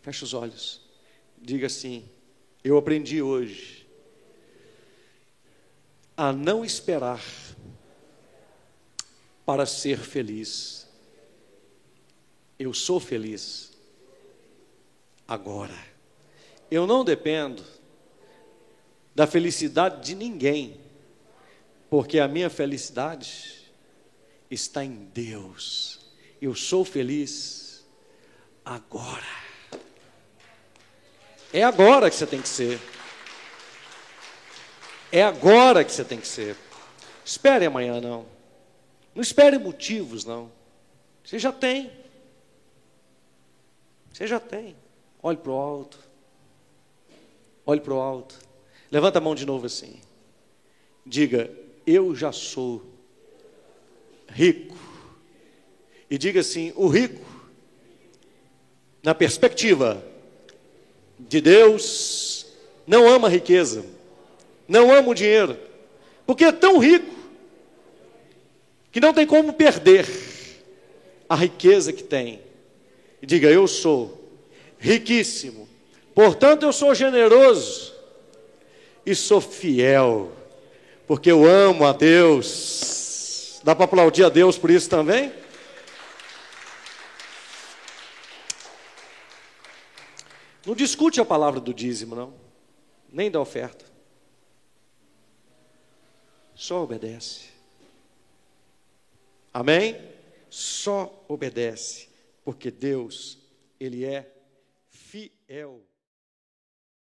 Fecha os olhos. Diga assim: Eu aprendi hoje a não esperar para ser feliz eu sou feliz agora. Eu não dependo da felicidade de ninguém, porque a minha felicidade está em Deus. Eu sou feliz agora. É agora que você tem que ser. É agora que você tem que ser. Espere amanhã, não. Não espere motivos, não. Você já tem. Você já tem. Olhe para o alto. Olhe para o alto. Levanta a mão de novo assim. Diga: Eu já sou rico. E diga assim: O rico, na perspectiva de Deus, não ama a riqueza, não ama o dinheiro, porque é tão rico que não tem como perder a riqueza que tem e diga: Eu sou riquíssimo, portanto eu sou generoso e sou fiel, porque eu amo a Deus. Dá para aplaudir a Deus por isso também? Não discute a palavra do dízimo, não, nem da oferta. Só obedece. Amém? Só obedece porque Deus, Ele é fiel.